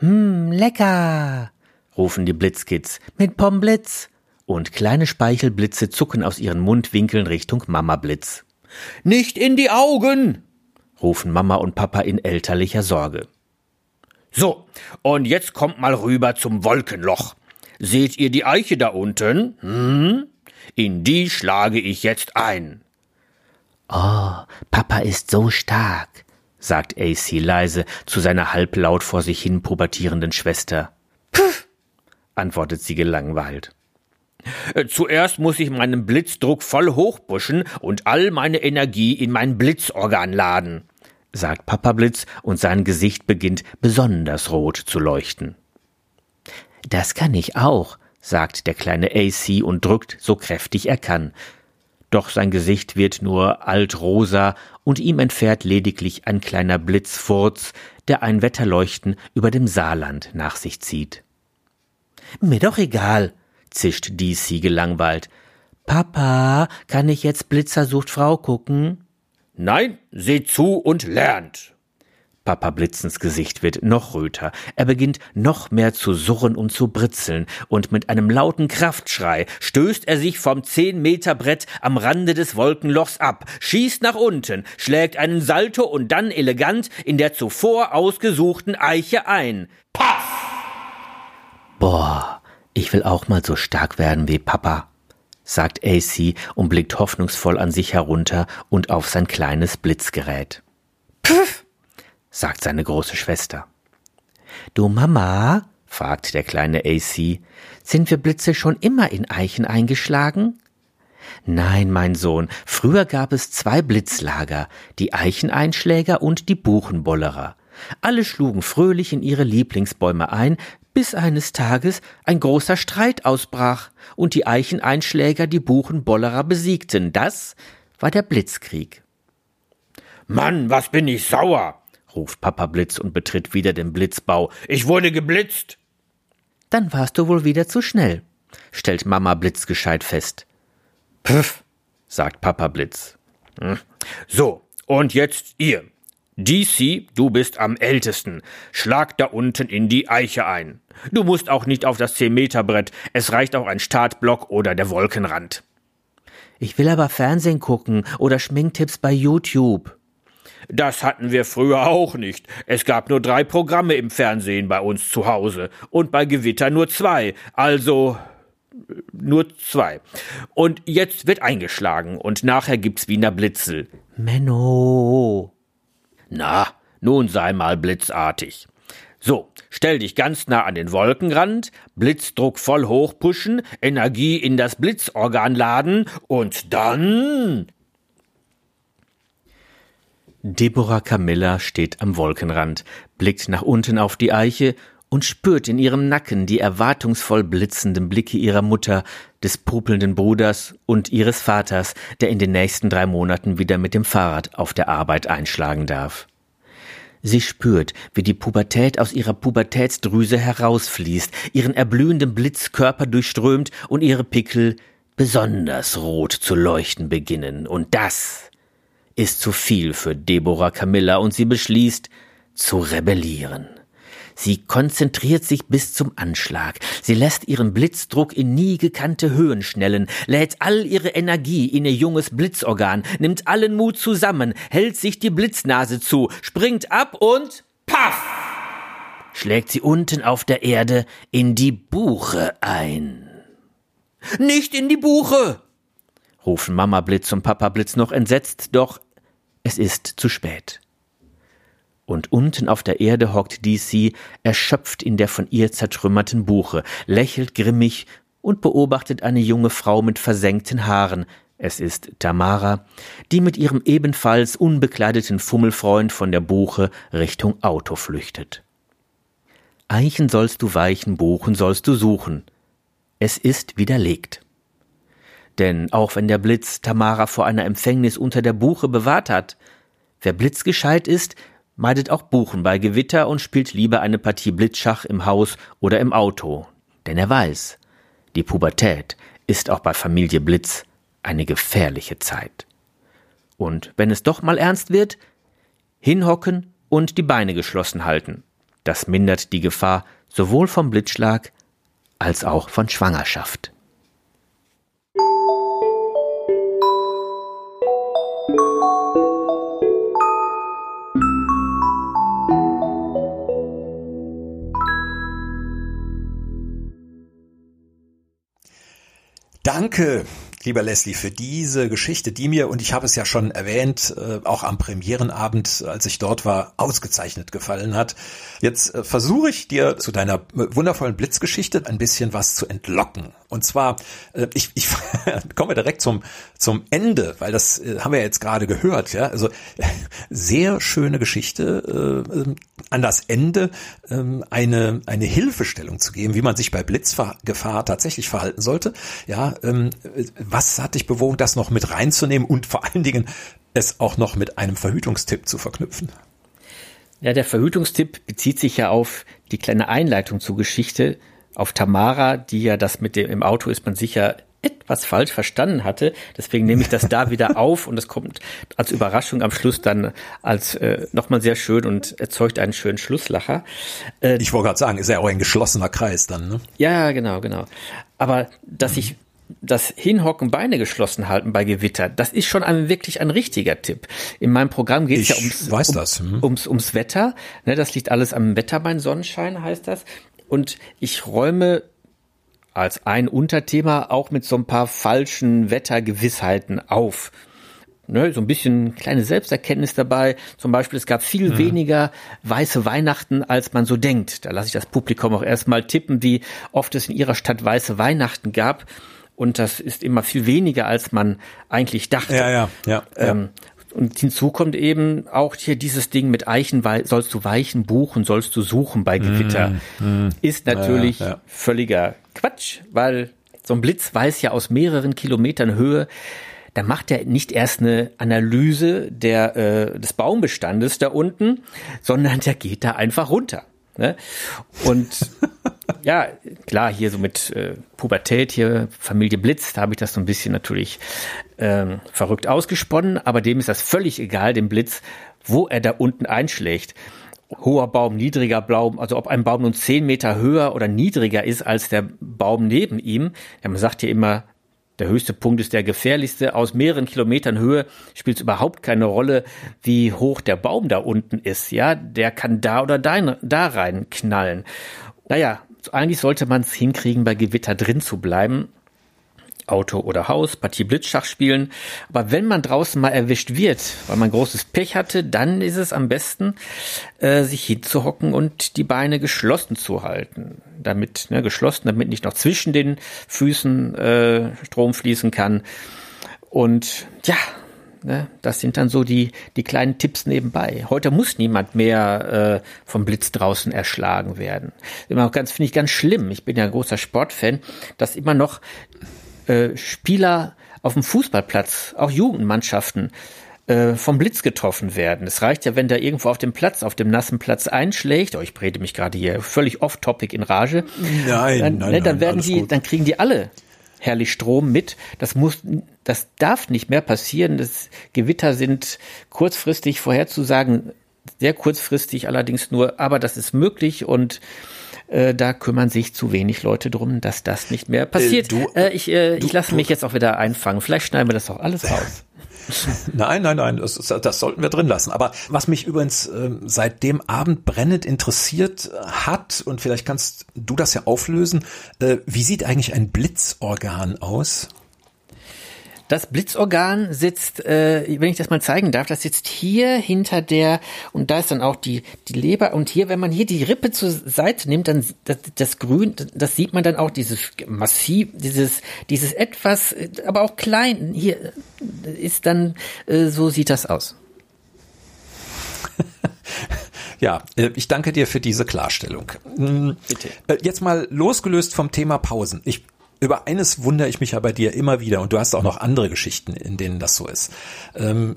C: Hm, lecker, rufen die Blitzkids mit Pomblitz und kleine Speichelblitze zucken aus ihren Mundwinkeln Richtung Mama Blitz. Nicht in die Augen! rufen Mama und Papa in elterlicher Sorge. So, und jetzt kommt mal rüber zum Wolkenloch. Seht ihr die Eiche da unten? Hm? In die schlage ich jetzt ein. Oh, Papa ist so stark, sagt AC leise zu seiner halblaut vor sich hin pubertierenden Schwester. Puff, antwortet sie gelangweilt. Äh, zuerst muss ich meinen Blitzdruck voll hochbuschen und all meine Energie in mein Blitzorgan laden, sagt Papa Blitz und sein Gesicht beginnt besonders rot zu leuchten. Das kann ich auch, sagt der kleine AC und drückt so kräftig er kann. Doch sein Gesicht wird nur altrosa und ihm entfährt lediglich ein kleiner Blitzfurz, der ein Wetterleuchten über dem Saarland nach sich zieht. Mir doch egal, zischt DC gelangweilt. Papa, kann ich jetzt Blitzer sucht Frau gucken? Nein, seht zu und lernt. Papa Blitzens Gesicht wird noch röter. Er beginnt noch mehr zu surren und zu britzeln, und mit einem lauten Kraftschrei stößt er sich vom zehn Meter Brett am Rande des Wolkenlochs ab, schießt nach unten, schlägt einen Salto und dann elegant in der zuvor ausgesuchten Eiche ein. Paff! Boah, ich will auch mal so stark werden wie Papa, sagt AC und blickt hoffnungsvoll an sich herunter und auf sein kleines Blitzgerät. Pff, sagt seine große Schwester. Du Mama, fragt der kleine AC, sind wir Blitze schon immer in Eichen eingeschlagen? Nein, mein Sohn, früher gab es zwei Blitzlager, die Eicheneinschläger und die Buchenbollerer. Alle schlugen fröhlich in ihre Lieblingsbäume ein, bis eines Tages ein großer Streit ausbrach und die Eicheneinschläger die Buchenbollerer besiegten. Das war der Blitzkrieg. Mann, was bin ich sauer! ruft Papa Blitz und betritt wieder den Blitzbau. Ich wurde geblitzt! Dann warst du wohl wieder zu schnell, stellt Mama Blitz gescheit fest. Pff, sagt Papa Blitz. Hm. So, und jetzt ihr. DC, du bist am ältesten. Schlag da unten in die Eiche ein. Du musst auch nicht auf das 10-Meter-Brett. Es reicht auch ein Startblock oder der Wolkenrand. Ich will aber Fernsehen gucken oder Schminktipps bei YouTube. Das hatten wir früher auch nicht. Es gab nur drei Programme im Fernsehen bei uns zu Hause und bei Gewitter nur zwei. Also nur zwei. Und jetzt wird eingeschlagen und nachher gibt's Wiener Blitzel. Menno. Na, nun sei mal blitzartig. So, stell dich ganz nah an den Wolkenrand, Blitzdruck voll hochpushen, Energie in das Blitzorgan laden und dann. Deborah Camilla steht am Wolkenrand, blickt nach unten auf die Eiche und spürt in ihrem Nacken die erwartungsvoll blitzenden Blicke ihrer Mutter, des popelnden Bruders und ihres Vaters, der in den nächsten drei Monaten wieder mit dem Fahrrad auf der Arbeit einschlagen darf. Sie spürt, wie die Pubertät aus ihrer Pubertätsdrüse herausfließt, ihren erblühenden Blitzkörper durchströmt und ihre Pickel besonders rot zu leuchten beginnen. Und das ist zu viel für Deborah Camilla und sie beschließt, zu rebellieren. Sie konzentriert sich bis zum Anschlag. Sie lässt ihren Blitzdruck in nie gekannte Höhen schnellen, lädt all ihre Energie in ihr junges Blitzorgan, nimmt allen Mut zusammen, hält sich die Blitznase zu, springt ab und paff! schlägt sie unten auf der Erde in die Buche ein. Nicht in die Buche! rufen Mama Blitz und Papa Blitz noch entsetzt, doch es ist zu spät. Und unten auf der Erde hockt DC, erschöpft in der von ihr zertrümmerten Buche, lächelt grimmig und beobachtet eine junge Frau mit versenkten Haaren, es ist Tamara, die mit ihrem ebenfalls unbekleideten Fummelfreund von der Buche Richtung Auto flüchtet. Eichen sollst du weichen, Buchen sollst du suchen. Es ist widerlegt. Denn auch wenn der Blitz Tamara vor einer Empfängnis unter der Buche bewahrt hat, wer blitzgescheit ist, meidet auch Buchen bei Gewitter und spielt lieber eine Partie Blitzschach im Haus oder im Auto. Denn er weiß, die Pubertät ist auch bei Familie Blitz eine gefährliche Zeit. Und wenn es doch mal ernst wird, hinhocken und die Beine geschlossen halten. Das mindert die Gefahr sowohl vom Blitzschlag als auch von Schwangerschaft.
B: Danke, lieber Leslie, für diese Geschichte, die mir, und ich habe es ja schon erwähnt, äh, auch am Premierenabend, als ich dort war, ausgezeichnet gefallen hat. Jetzt äh, versuche ich dir zu deiner wundervollen Blitzgeschichte ein bisschen was zu entlocken. Und zwar, äh, ich, ich (laughs) komme direkt zum, zum Ende, weil das haben wir jetzt gerade gehört. Ja, Also (laughs) sehr schöne Geschichte, an das Ende ähm, eine, eine Hilfestellung zu geben, wie man sich bei Blitzgefahr tatsächlich verhalten sollte. Ja, ähm, was hat dich bewogen, das noch mit reinzunehmen und vor allen Dingen es auch noch mit einem Verhütungstipp zu verknüpfen?
C: Ja, der Verhütungstipp bezieht sich ja auf die kleine Einleitung zur Geschichte, auf Tamara, die ja das mit dem im Auto ist man sicher etwas falsch verstanden hatte. Deswegen nehme ich das da (laughs) wieder auf und es kommt als Überraschung am Schluss dann als äh, nochmal sehr schön und erzeugt einen schönen Schlusslacher.
B: Äh, ich wollte gerade sagen, ist ja auch ein geschlossener Kreis dann, ne?
C: Ja, genau, genau. Aber dass ich das Hinhocken, Beine geschlossen halten bei Gewitter, das ist schon ein, wirklich ein richtiger Tipp. In meinem Programm geht es ja ums,
B: weiß
C: um,
B: das. Hm.
C: ums, ums Wetter. Ne, das liegt alles am Wetterbein Sonnenschein, heißt das. Und ich räume als ein Unterthema auch mit so ein paar falschen Wettergewissheiten auf. Ne, so ein bisschen kleine Selbsterkenntnis dabei. Zum Beispiel, es gab viel mhm. weniger weiße Weihnachten, als man so denkt. Da lasse ich das Publikum auch erstmal tippen, wie oft es in ihrer Stadt weiße Weihnachten gab. Und das ist immer viel weniger, als man eigentlich dachte.
B: Ja, ja, ja.
C: Ähm, und hinzu kommt eben auch hier dieses Ding mit Eichen, sollst du weichen, buchen, sollst du suchen bei Gewitter. Mm, mm. Ist natürlich ja, ja. völliger Quatsch, weil so ein Blitz weiß ja aus mehreren Kilometern Höhe, da macht er nicht erst eine Analyse der, äh, des Baumbestandes da unten, sondern der geht da einfach runter. Ne? Und (laughs) ja, klar, hier so mit äh, Pubertät, hier Familie Blitz, da habe ich das so ein bisschen natürlich ähm, verrückt ausgesponnen, aber dem ist das völlig egal, dem Blitz, wo er da unten einschlägt hoher Baum, niedriger Baum, also ob ein Baum nun zehn Meter höher oder niedriger ist als der Baum neben ihm. Ja, man sagt ja immer, der höchste Punkt ist der gefährlichste. Aus mehreren Kilometern Höhe spielt es überhaupt keine Rolle, wie hoch der Baum da unten ist. Ja, der kann da oder da, da rein knallen. Naja, eigentlich sollte man es hinkriegen, bei Gewitter drin zu bleiben. Auto oder Haus, Partie Blitzschach spielen. Aber wenn man draußen mal erwischt wird, weil man großes Pech hatte, dann ist es am besten, äh, sich hinzuhocken und die Beine geschlossen zu halten. Damit, ne, geschlossen, damit nicht noch zwischen den Füßen äh, Strom fließen kann. Und ja, Ne? Das sind dann so die, die kleinen Tipps nebenbei. Heute muss niemand mehr äh, vom Blitz draußen erschlagen werden. Immer ganz, finde ich ganz schlimm. Ich bin ja ein großer Sportfan, dass immer noch äh, Spieler auf dem Fußballplatz, auch Jugendmannschaften, äh, vom Blitz getroffen werden. Es reicht ja, wenn da irgendwo auf dem Platz, auf dem nassen Platz einschlägt, oh, ich rede mich gerade hier völlig off-topic in Rage.
B: Nein,
C: dann,
B: nein,
C: ne, dann
B: nein,
C: werden die, gut. dann kriegen die alle herrlich Strom mit. Das muss, das darf nicht mehr passieren. Das Gewitter sind kurzfristig vorherzusagen, sehr kurzfristig allerdings nur, aber das ist möglich und äh, da kümmern sich zu wenig Leute drum, dass das nicht mehr passiert. Äh, du, äh, ich äh, ich lasse mich jetzt auch wieder einfangen. Vielleicht schneiden wir das auch alles raus. (laughs)
B: Nein, nein, nein, das, das sollten wir drin lassen. Aber was mich übrigens äh, seit dem Abend brennend interessiert hat, und vielleicht kannst du das ja auflösen, äh, wie sieht eigentlich ein Blitzorgan aus?
C: Das Blitzorgan sitzt, äh, wenn ich das mal zeigen darf, das sitzt hier hinter der, und da ist dann auch die, die Leber, und hier, wenn man hier die Rippe zur Seite nimmt, dann das, das Grün, das sieht man dann auch, dieses massiv, dieses, dieses etwas, aber auch klein, hier ist dann, äh, so sieht das aus. (laughs)
B: Ja, äh, ich danke dir für diese Klarstellung. Bitte. Äh, jetzt mal losgelöst vom Thema Pausen. Ich über eines wundere ich mich ja bei dir immer wieder und du hast auch noch andere Geschichten, in denen das so ist. Ähm,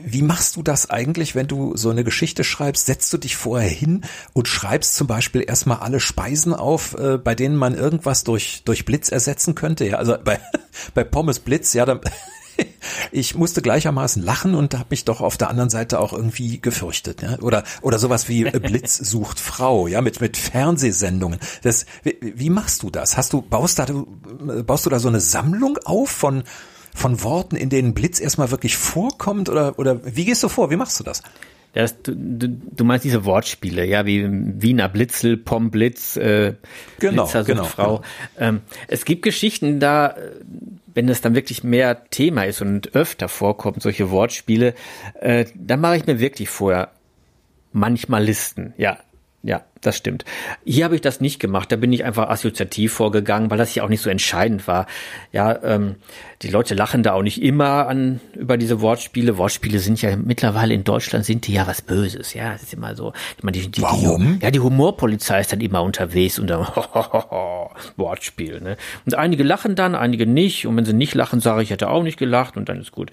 B: wie machst du das eigentlich, wenn du so eine Geschichte schreibst? Setzt du dich vorher hin und schreibst zum Beispiel erstmal alle Speisen auf, äh, bei denen man irgendwas durch, durch Blitz ersetzen könnte? Ja, also bei, (laughs) bei Pommes Blitz, ja, dann, ich musste gleichermaßen lachen und habe mich doch auf der anderen Seite auch irgendwie gefürchtet. Ja? Oder oder sowas wie Blitz (laughs) sucht Frau, ja, mit mit Fernsehsendungen. Das, wie, wie machst du das? Hast du baust da du baust du da so eine Sammlung auf von von Worten, in denen Blitz erstmal wirklich vorkommt oder oder wie gehst du vor? Wie machst du das?
C: Das, du, du meinst diese Wortspiele, ja, wie Wiener Blitzel, Pomblitz, äh,
B: genau, Blitzer
C: genau, Frau. Genau. Ähm, es gibt Geschichten da, wenn es dann wirklich mehr Thema ist und öfter vorkommt, solche Wortspiele, äh, dann mache ich mir wirklich vorher manchmal Listen, ja. Ja, das stimmt. Hier habe ich das nicht gemacht. Da bin ich einfach assoziativ vorgegangen, weil das ja auch nicht so entscheidend war. Ja, ähm, die Leute lachen da auch nicht immer an über diese Wortspiele. Wortspiele sind ja mittlerweile in Deutschland sind die ja was Böses. Ja, es ist immer so. Ich meine, die, die,
B: Warum?
C: Die, ja, die Humorpolizei ist dann immer unterwegs und dann (laughs) Wortspiel. Ne? Und einige lachen dann, einige nicht. Und wenn sie nicht lachen, sage ich, hätte auch nicht gelacht und dann ist gut.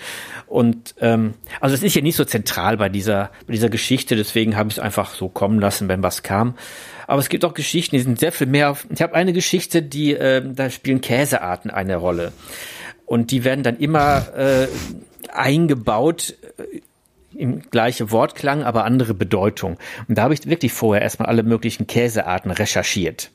C: Und ähm, also es ist ja nicht so zentral bei dieser bei dieser Geschichte. Deswegen habe ich es einfach so kommen lassen, wenn was kam. Aber es gibt auch Geschichten, die sind sehr viel mehr. Ich habe eine Geschichte, die äh, da spielen Käsearten eine Rolle und die werden dann immer äh, eingebaut äh, im gleiche Wortklang, aber andere Bedeutung. Und da habe ich wirklich vorher erstmal alle möglichen Käsearten recherchiert.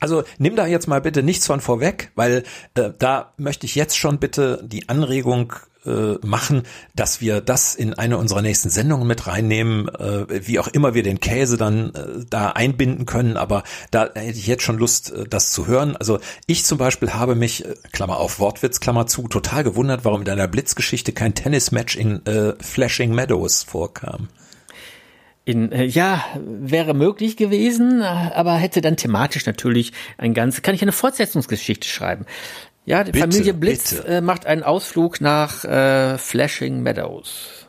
B: Also nimm da jetzt mal bitte nichts von vorweg, weil äh, da möchte ich jetzt schon bitte die Anregung äh, machen, dass wir das in eine unserer nächsten Sendungen mit reinnehmen, äh, wie auch immer wir den Käse dann äh, da einbinden können. Aber da hätte ich jetzt schon Lust, äh, das zu hören. Also ich zum Beispiel habe mich, äh, Klammer auf Wortwitz, Klammer zu, total gewundert, warum in deiner Blitzgeschichte kein Tennismatch in Flashing Meadows vorkam.
C: In, ja, wäre möglich gewesen, aber hätte dann thematisch natürlich ein ganz, kann ich eine Fortsetzungsgeschichte schreiben. Ja, die bitte, Familie Blitz äh, macht einen Ausflug nach äh, Flashing Meadows.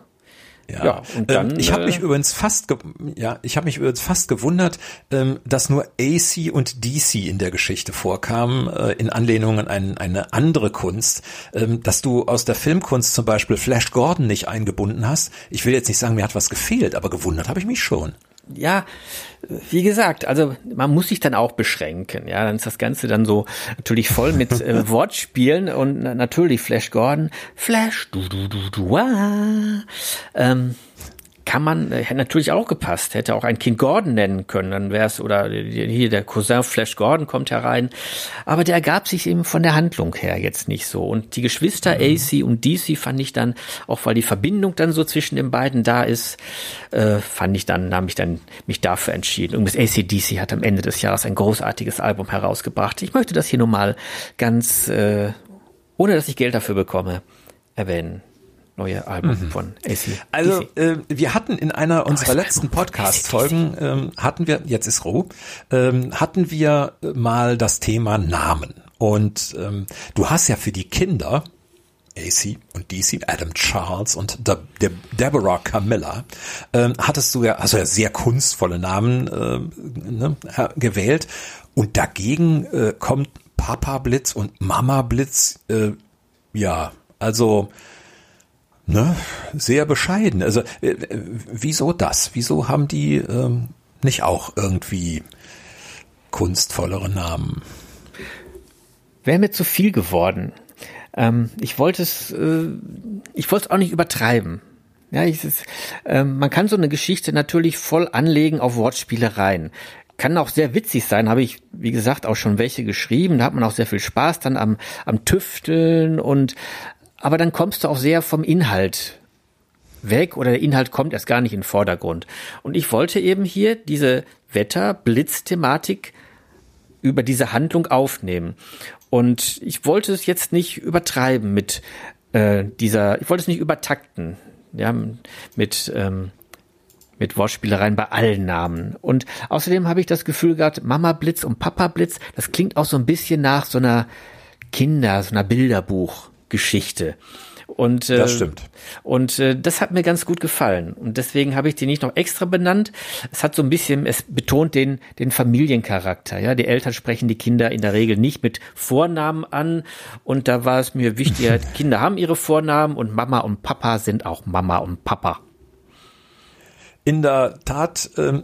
B: Ja, ja und dann, ähm, ich habe mich äh, übrigens fast, ja, ich habe mich übrigens fast gewundert, ähm, dass nur AC und DC in der Geschichte vorkamen, äh, in Anlehnung an ein, eine andere Kunst, ähm, dass du aus der Filmkunst zum Beispiel Flash Gordon nicht eingebunden hast. Ich will jetzt nicht sagen, mir hat was gefehlt, aber gewundert habe ich mich schon
C: ja, wie gesagt, also man muss sich dann auch beschränken. Ja, dann ist das Ganze dann so natürlich voll mit äh, (laughs) Wortspielen und natürlich Flash Gordon, Flash, du du du du, ah. ähm, kann man, äh, hätte natürlich auch gepasst, hätte auch ein King Gordon nennen können, dann wäre es, oder hier der Cousin Flash Gordon kommt herein, aber der ergab sich eben von der Handlung her jetzt nicht so. Und die Geschwister mhm. AC und DC fand ich dann, auch weil die Verbindung dann so zwischen den beiden da ist, äh, fand ich dann, habe ich dann mich dafür entschieden. Und das ACDC hat am Ende des Jahres ein großartiges Album herausgebracht. Ich möchte das hier nun mal ganz, äh, ohne dass ich Geld dafür bekomme, erwähnen neue Album mhm. von AC.
B: Also äh, wir hatten in einer unserer letzten Podcast-Folgen ähm, hatten wir, jetzt ist Ruhe, ähm, hatten wir mal das Thema Namen. Und ähm, du hast ja für die Kinder AC und DC, Adam Charles und De De Deborah Camilla, ähm, hattest du ja, also ja sehr kunstvolle Namen äh, ne, gewählt. Und dagegen äh, kommt Papa Blitz und Mama Blitz, äh, ja, also ne, sehr bescheiden. Also äh, äh, wieso das? Wieso haben die ähm, nicht auch irgendwie kunstvollere Namen?
C: Wäre mir zu viel geworden. Ähm, ich wollte es, äh, ich wollte es auch nicht übertreiben. Ja, ich, es, äh, man kann so eine Geschichte natürlich voll anlegen auf Wortspielereien kann auch sehr witzig sein, habe ich, wie gesagt, auch schon welche geschrieben. Da hat man auch sehr viel Spaß dann am, am Tüfteln und aber dann kommst du auch sehr vom Inhalt weg oder der Inhalt kommt erst gar nicht in den Vordergrund. Und ich wollte eben hier diese Wetter-Blitz-Thematik über diese Handlung aufnehmen. Und ich wollte es jetzt nicht übertreiben mit äh, dieser, ich wollte es nicht übertakten, ja, mit, ähm, mit Wortspielereien bei allen Namen. Und außerdem habe ich das Gefühl gehabt, Mama Blitz und Papa Blitz, das klingt auch so ein bisschen nach so einer Kinder, so einer Bilderbuchgeschichte. Und, äh,
B: das stimmt.
C: Und äh, das hat mir ganz gut gefallen. Und deswegen habe ich die nicht noch extra benannt. Es hat so ein bisschen, es betont den, den Familiencharakter. Ja, die Eltern sprechen die Kinder in der Regel nicht mit Vornamen an. Und da war es mir wichtiger, (laughs) Kinder haben ihre Vornamen und Mama und Papa sind auch Mama und Papa.
B: In der Tat ähm,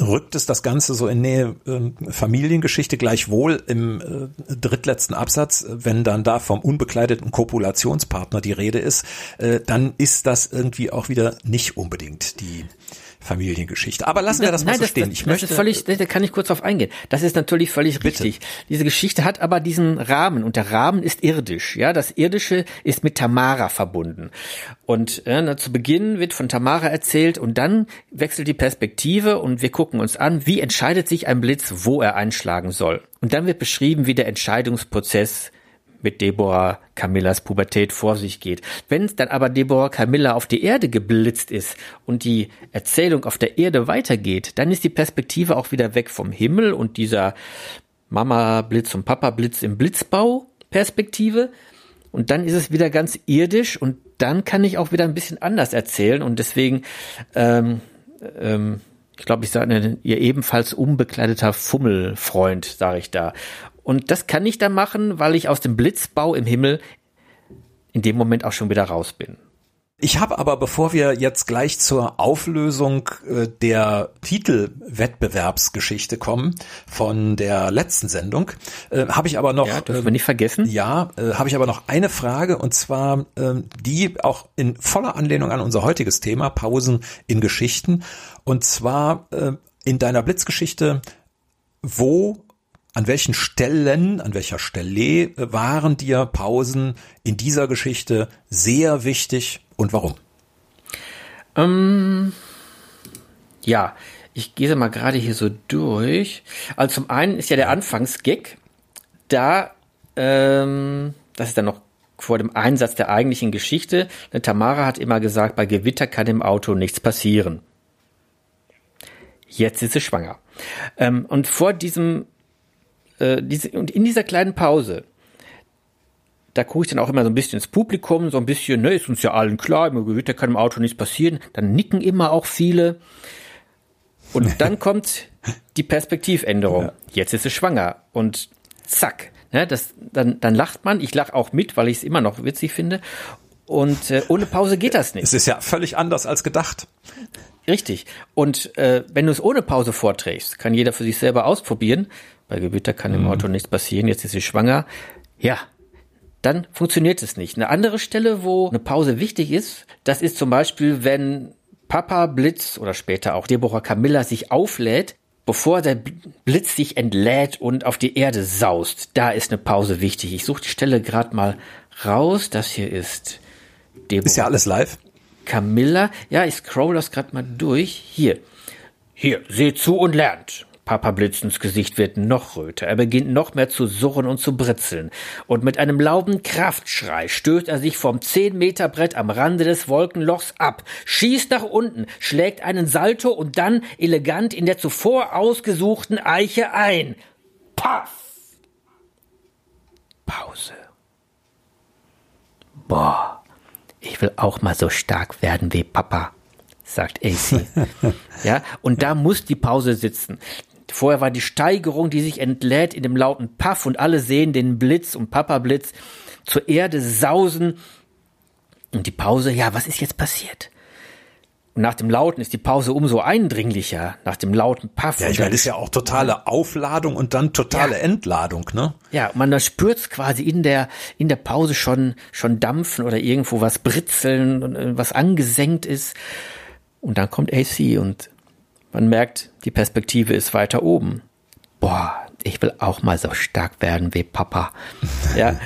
B: rückt es das Ganze so in Nähe ähm, Familiengeschichte gleichwohl im äh, drittletzten Absatz, wenn dann da vom unbekleideten Kopulationspartner die Rede ist, äh, dann ist das irgendwie auch wieder nicht unbedingt die Familiengeschichte. Aber lassen wir das mal Nein, so stehen.
C: Das, ich das möchte, ist völlig, da kann ich kurz auf eingehen. Das ist natürlich völlig bitte. richtig. Diese Geschichte hat aber diesen Rahmen und der Rahmen ist irdisch. Ja, das Irdische ist mit Tamara verbunden. Und äh, zu Beginn wird von Tamara erzählt und dann wechselt die Perspektive und wir gucken uns an, wie entscheidet sich ein Blitz, wo er einschlagen soll. Und dann wird beschrieben, wie der Entscheidungsprozess mit Deborah Camillas Pubertät vor sich geht. Wenn dann aber Deborah Camilla auf die Erde geblitzt ist und die Erzählung auf der Erde weitergeht, dann ist die Perspektive auch wieder weg vom Himmel und dieser Mama Blitz und Papa Blitz im Blitzbau Perspektive. Und dann ist es wieder ganz irdisch und dann kann ich auch wieder ein bisschen anders erzählen und deswegen, ähm, ähm, ich glaube, ich sage ihr ebenfalls unbekleideter Fummelfreund, sage ich da. Und das kann ich dann machen, weil ich aus dem Blitzbau im Himmel in dem Moment auch schon wieder raus bin.
B: Ich habe aber, bevor wir jetzt gleich zur Auflösung äh, der Titelwettbewerbsgeschichte kommen von der letzten Sendung, äh, habe ich aber noch,
C: ja, dürfen wir nicht vergessen.
B: Ja, äh, habe ich aber noch eine Frage und zwar äh, die auch in voller Anlehnung an unser heutiges Thema Pausen in Geschichten und zwar äh, in deiner Blitzgeschichte, wo an welchen Stellen, an welcher Stelle waren dir Pausen in dieser Geschichte sehr wichtig und warum?
C: Ähm, ja, ich gehe mal gerade hier so durch. Also zum einen ist ja der Anfangsgag, da, ähm, das ist dann noch vor dem Einsatz der eigentlichen Geschichte. Tamara hat immer gesagt, bei Gewitter kann im Auto nichts passieren. Jetzt ist sie schwanger. Ähm, und vor diesem äh, diese, und in dieser kleinen Pause, da gucke ich dann auch immer so ein bisschen ins Publikum, so ein bisschen, ne, ist uns ja allen klar, im Gewitter kann im Auto nichts passieren. Dann nicken immer auch viele. Und (laughs) dann kommt die Perspektivänderung. Ja. Jetzt ist sie schwanger. Und zack. Ne, das, dann, dann lacht man. Ich lache auch mit, weil ich es immer noch witzig finde. Und äh, ohne Pause geht das nicht.
B: Es ist ja völlig anders als gedacht.
C: Richtig. Und äh, wenn du es ohne Pause vorträgst, kann jeder für sich selber ausprobieren. Bei Gewitter kann im mhm. Auto nichts passieren, jetzt ist sie schwanger. Ja, dann funktioniert es nicht. Eine andere Stelle, wo eine Pause wichtig ist, das ist zum Beispiel, wenn Papa Blitz oder später auch Deborah Camilla sich auflädt, bevor der Blitz sich entlädt und auf die Erde saust. Da ist eine Pause wichtig. Ich suche die Stelle gerade mal raus. Das hier ist
B: Deborah. Ist ja alles live.
C: Camilla. Ja, ich scroll das gerade mal durch. Hier. Hier, seht zu und lernt. Papa Blitzens Gesicht wird noch röter. Er beginnt noch mehr zu surren und zu britzeln. Und mit einem lauten Kraftschrei stößt er sich vom 10 Meter Brett am Rande des Wolkenlochs ab, schießt nach unten, schlägt einen Salto und dann elegant in der zuvor ausgesuchten Eiche ein. Paff! Pause. Boah, ich will auch mal so stark werden wie Papa sagt AC. (laughs) ja, und da muss die Pause sitzen. Vorher war die Steigerung, die sich entlädt in dem lauten Puff und alle sehen den Blitz und Papa Blitz zur Erde sausen. Und die Pause, ja, was ist jetzt passiert? Und nach dem Lauten ist die Pause umso eindringlicher, nach dem lauten Puff.
B: Ja, ich meine, das ist ja auch totale Aufladung und dann totale ja. Entladung, ne?
C: Ja, man spürt quasi in der, in der Pause schon, schon dampfen oder irgendwo was britzeln und äh, was angesenkt ist. Und dann kommt AC und Man merkt, die Perspektive ist weiter oben. Boah, ich will auch mal so stark werden wie Papa. (laughs) Ja,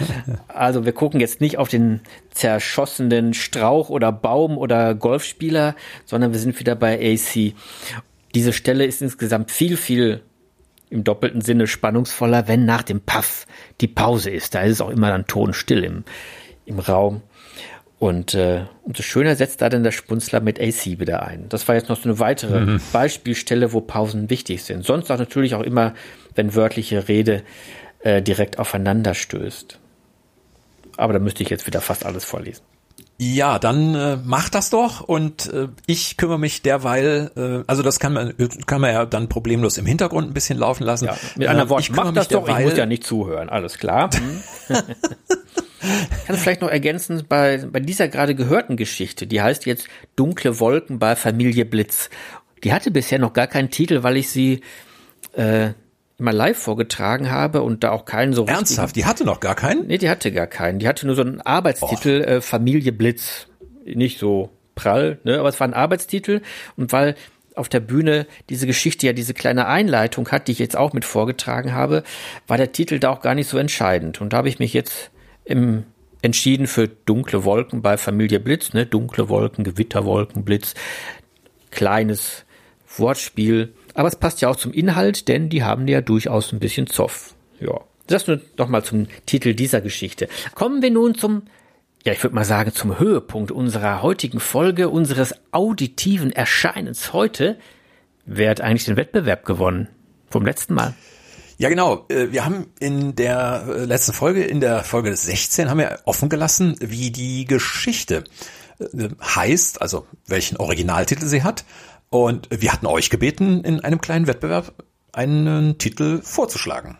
C: also wir gucken jetzt nicht auf den zerschossenen Strauch oder Baum oder Golfspieler, sondern wir sind wieder bei AC. Diese Stelle ist insgesamt viel, viel im doppelten Sinne spannungsvoller, wenn nach dem Puff die Pause ist. Da ist es auch immer dann tonstill im, im Raum. Und äh, umso schöner setzt da dann der Spunzler mit AC wieder ein. Das war jetzt noch so eine weitere mhm. Beispielstelle, wo Pausen wichtig sind. Sonst auch natürlich auch immer, wenn wörtliche Rede äh, direkt aufeinander stößt. Aber da müsste ich jetzt wieder fast alles vorlesen.
B: Ja, dann äh, mach das doch und äh, ich kümmere mich derweil, äh, also das kann man kann man ja dann problemlos im Hintergrund ein bisschen laufen lassen. Ja,
C: mit anderen äh, Worten, mach das doch, derweil, ich muss ja nicht zuhören, alles klar. (laughs) (laughs) Hm. kann vielleicht noch ergänzen bei, bei dieser gerade gehörten Geschichte, die heißt jetzt Dunkle Wolken bei Familie Blitz. Die hatte bisher noch gar keinen Titel, weil ich sie äh, immer live vorgetragen habe und da auch keinen so
B: Ernsthaft? Die hatte noch gar keinen?
C: Nee, die hatte gar keinen. Die hatte nur so einen Arbeitstitel, äh, Familie Blitz. Nicht so prall, ne? aber es war ein Arbeitstitel und weil auf der Bühne diese Geschichte ja diese kleine Einleitung hat, die ich jetzt auch mit vorgetragen habe, war der Titel da auch gar nicht so entscheidend. Und da habe ich mich jetzt im, entschieden für dunkle Wolken bei Familie Blitz, ne? Dunkle Wolken, Gewitterwolken, Blitz. Kleines Wortspiel. Aber es passt ja auch zum Inhalt, denn die haben ja durchaus ein bisschen Zoff. Ja. Das nur noch mal zum Titel dieser Geschichte. Kommen wir nun zum, ja, ich würde mal sagen, zum Höhepunkt unserer heutigen Folge, unseres auditiven Erscheinens heute. Wer hat eigentlich den Wettbewerb gewonnen? Vom letzten Mal.
B: Ja, genau. Äh, wir haben in der äh, letzten Folge, in der Folge 16, haben wir offen gelassen, wie die Geschichte äh, heißt, also welchen Originaltitel sie hat. Und wir hatten euch gebeten, in einem kleinen Wettbewerb einen Titel vorzuschlagen.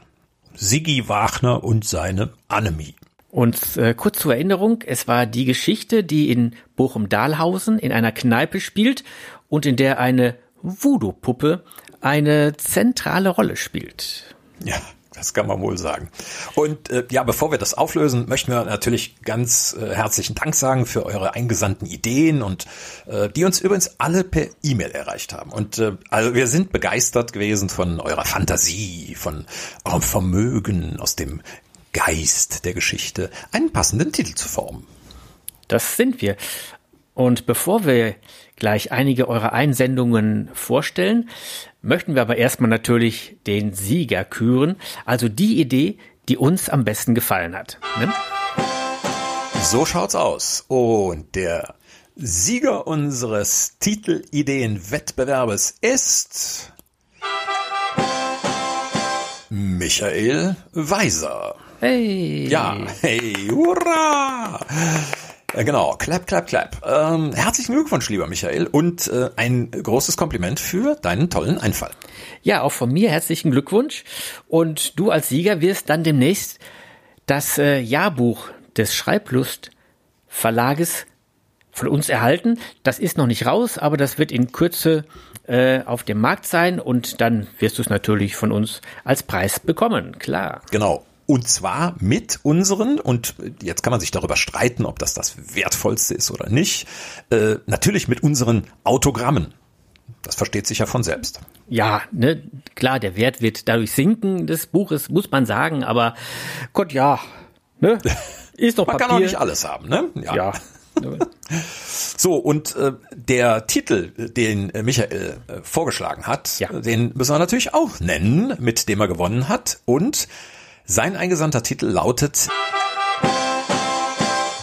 B: Siggi Wagner und seine Anemie.
C: Und äh, kurz zur Erinnerung, es war die Geschichte, die in Bochum-Dahlhausen in einer Kneipe spielt und in der eine Voodoo-Puppe eine zentrale Rolle spielt.
B: Ja, das kann man wohl sagen. Und äh, ja, bevor wir das auflösen, möchten wir natürlich ganz äh, herzlichen Dank sagen für eure eingesandten Ideen und äh, die uns übrigens alle per E-Mail erreicht haben. Und äh, also wir sind begeistert gewesen von eurer Fantasie, von eurem Vermögen, aus dem Geist der Geschichte, einen passenden Titel zu formen.
C: Das sind wir. Und bevor wir gleich einige eurer Einsendungen vorstellen, möchten wir aber erstmal natürlich den Sieger küren, also die Idee, die uns am besten gefallen hat. Ne?
B: So schaut's aus. Und der Sieger unseres Titelideen-Wettbewerbes ist Michael Weiser.
C: Hey.
B: Ja, hey, hurra! Äh, genau, clap, clap, clap. Ähm, herzlichen Glückwunsch, lieber Michael, und äh, ein großes Kompliment für deinen tollen Einfall.
C: Ja, auch von mir herzlichen Glückwunsch. Und du als Sieger wirst dann demnächst das äh, Jahrbuch des Schreiblust Verlages von uns erhalten. Das ist noch nicht raus, aber das wird in Kürze äh, auf dem Markt sein und dann wirst du es natürlich von uns als Preis bekommen, klar.
B: Genau. Und zwar mit unseren, und jetzt kann man sich darüber streiten, ob das das Wertvollste ist oder nicht, äh, natürlich mit unseren Autogrammen. Das versteht sich ja von selbst.
C: Ja, ne, klar, der Wert wird dadurch sinken des Buches, muss man sagen, aber Gott, ja, ne, (laughs)
B: ist doch Man Papier. kann auch nicht alles haben, ne?
C: Ja. ja. (laughs)
B: so, und äh, der Titel, den Michael äh, vorgeschlagen hat, ja. den müssen wir natürlich auch nennen, mit dem er gewonnen hat. Und sein eingesandter Titel lautet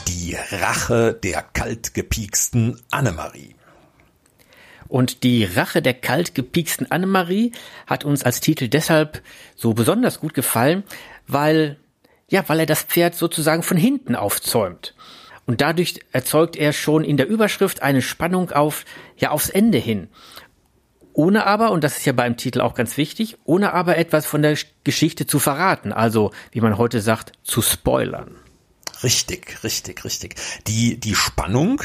B: Die Rache der kaltgepieksten Annemarie.
C: Und die Rache der kaltgepieksten Annemarie hat uns als Titel deshalb so besonders gut gefallen, weil, ja, weil er das Pferd sozusagen von hinten aufzäumt. Und dadurch erzeugt er schon in der Überschrift eine Spannung auf, ja, aufs Ende hin ohne aber, und das ist ja beim Titel auch ganz wichtig, ohne aber etwas von der Geschichte zu verraten, also wie man heute sagt, zu spoilern.
B: Richtig, richtig, richtig. Die, die Spannung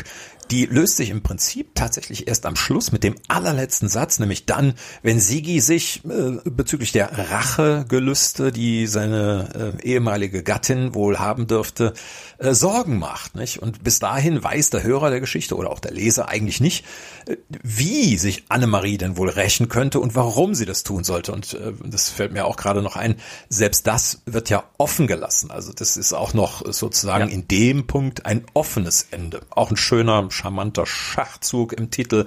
B: die löst sich im Prinzip tatsächlich erst am Schluss mit dem allerletzten Satz, nämlich dann, wenn Sigi sich äh, bezüglich der Rachegelüste, die seine äh, ehemalige Gattin wohl haben dürfte, äh, Sorgen macht. Nicht? Und bis dahin weiß der Hörer der Geschichte oder auch der Leser eigentlich nicht, äh, wie sich Annemarie denn wohl rächen könnte und warum sie das tun sollte. Und äh, das fällt mir auch gerade noch ein, selbst das wird ja offen gelassen. Also das ist auch noch sozusagen ja. in dem Punkt ein offenes Ende. Auch ein schöner, charmanter Schachzug im Titel,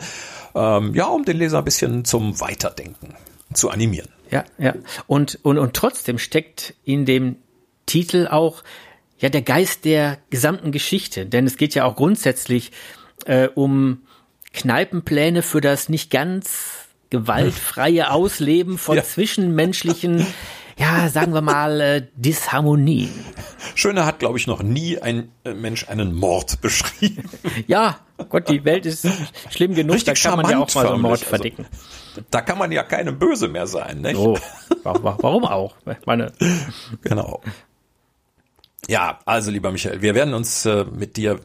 B: ähm, ja, um den Leser ein bisschen zum Weiterdenken zu animieren.
C: Ja, ja. Und, und, und trotzdem steckt in dem Titel auch ja der Geist der gesamten Geschichte, denn es geht ja auch grundsätzlich äh, um Kneipenpläne für das nicht ganz gewaltfreie Ausleben von (laughs) ja. zwischenmenschlichen, (laughs) ja, sagen wir mal, äh, Disharmonien.
B: Schöner hat, glaube ich, noch nie ein äh, Mensch einen Mord (laughs) beschrieben.
C: Ja, Gott, die Welt ist schlimm genug, Richtig da kann man ja auch mal so einen Mord also, verdicken.
B: Also, da kann man ja keinem böse mehr sein, nicht?
C: Oh, warum auch? Meine
B: genau. Ja, also lieber Michael, wir werden uns äh, mit dir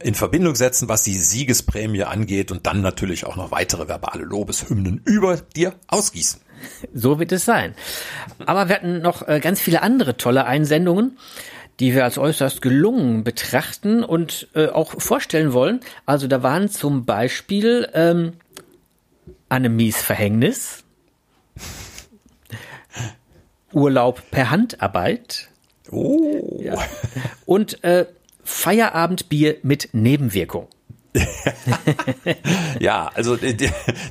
B: in Verbindung setzen, was die Siegesprämie angeht und dann natürlich auch noch weitere verbale Lobeshymnen über dir ausgießen.
C: So wird es sein. Aber wir hatten noch äh, ganz viele andere tolle Einsendungen, die wir als äußerst gelungen betrachten und äh, auch vorstellen wollen. Also da waren zum Beispiel ähm, Annemies Verhängnis, Urlaub per Handarbeit,
B: Oh.
C: Ja. Und äh, Feierabendbier mit Nebenwirkung. (laughs)
B: ja, also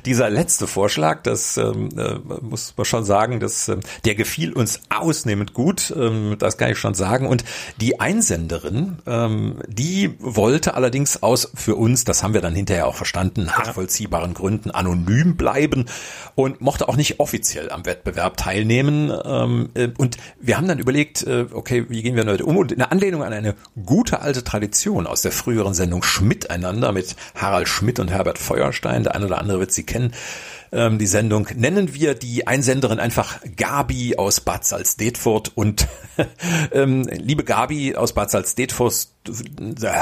B: dieser letzte Vorschlag, das ähm, äh, muss man schon sagen, dass äh, der gefiel uns ausnehmend gut, ähm, das kann ich schon sagen. Und die Einsenderin, ähm, die wollte allerdings aus für uns, das haben wir dann hinterher auch verstanden, nachvollziehbaren Gründen anonym bleiben und mochte auch nicht offiziell am Wettbewerb teilnehmen. Ähm, äh, und wir haben dann überlegt, äh, okay, wie gehen wir heute um? Und in Anlehnung an eine gute alte Tradition aus der früheren Sendung Schmidt einander mit Harald Schmidt und Herbert Feuerstein. Der eine oder andere wird sie kennen. Ähm, die Sendung nennen wir die Einsenderin einfach Gabi aus Bad Salzdetfurt und ähm, liebe Gabi aus Bad Salzdetfurt, äh,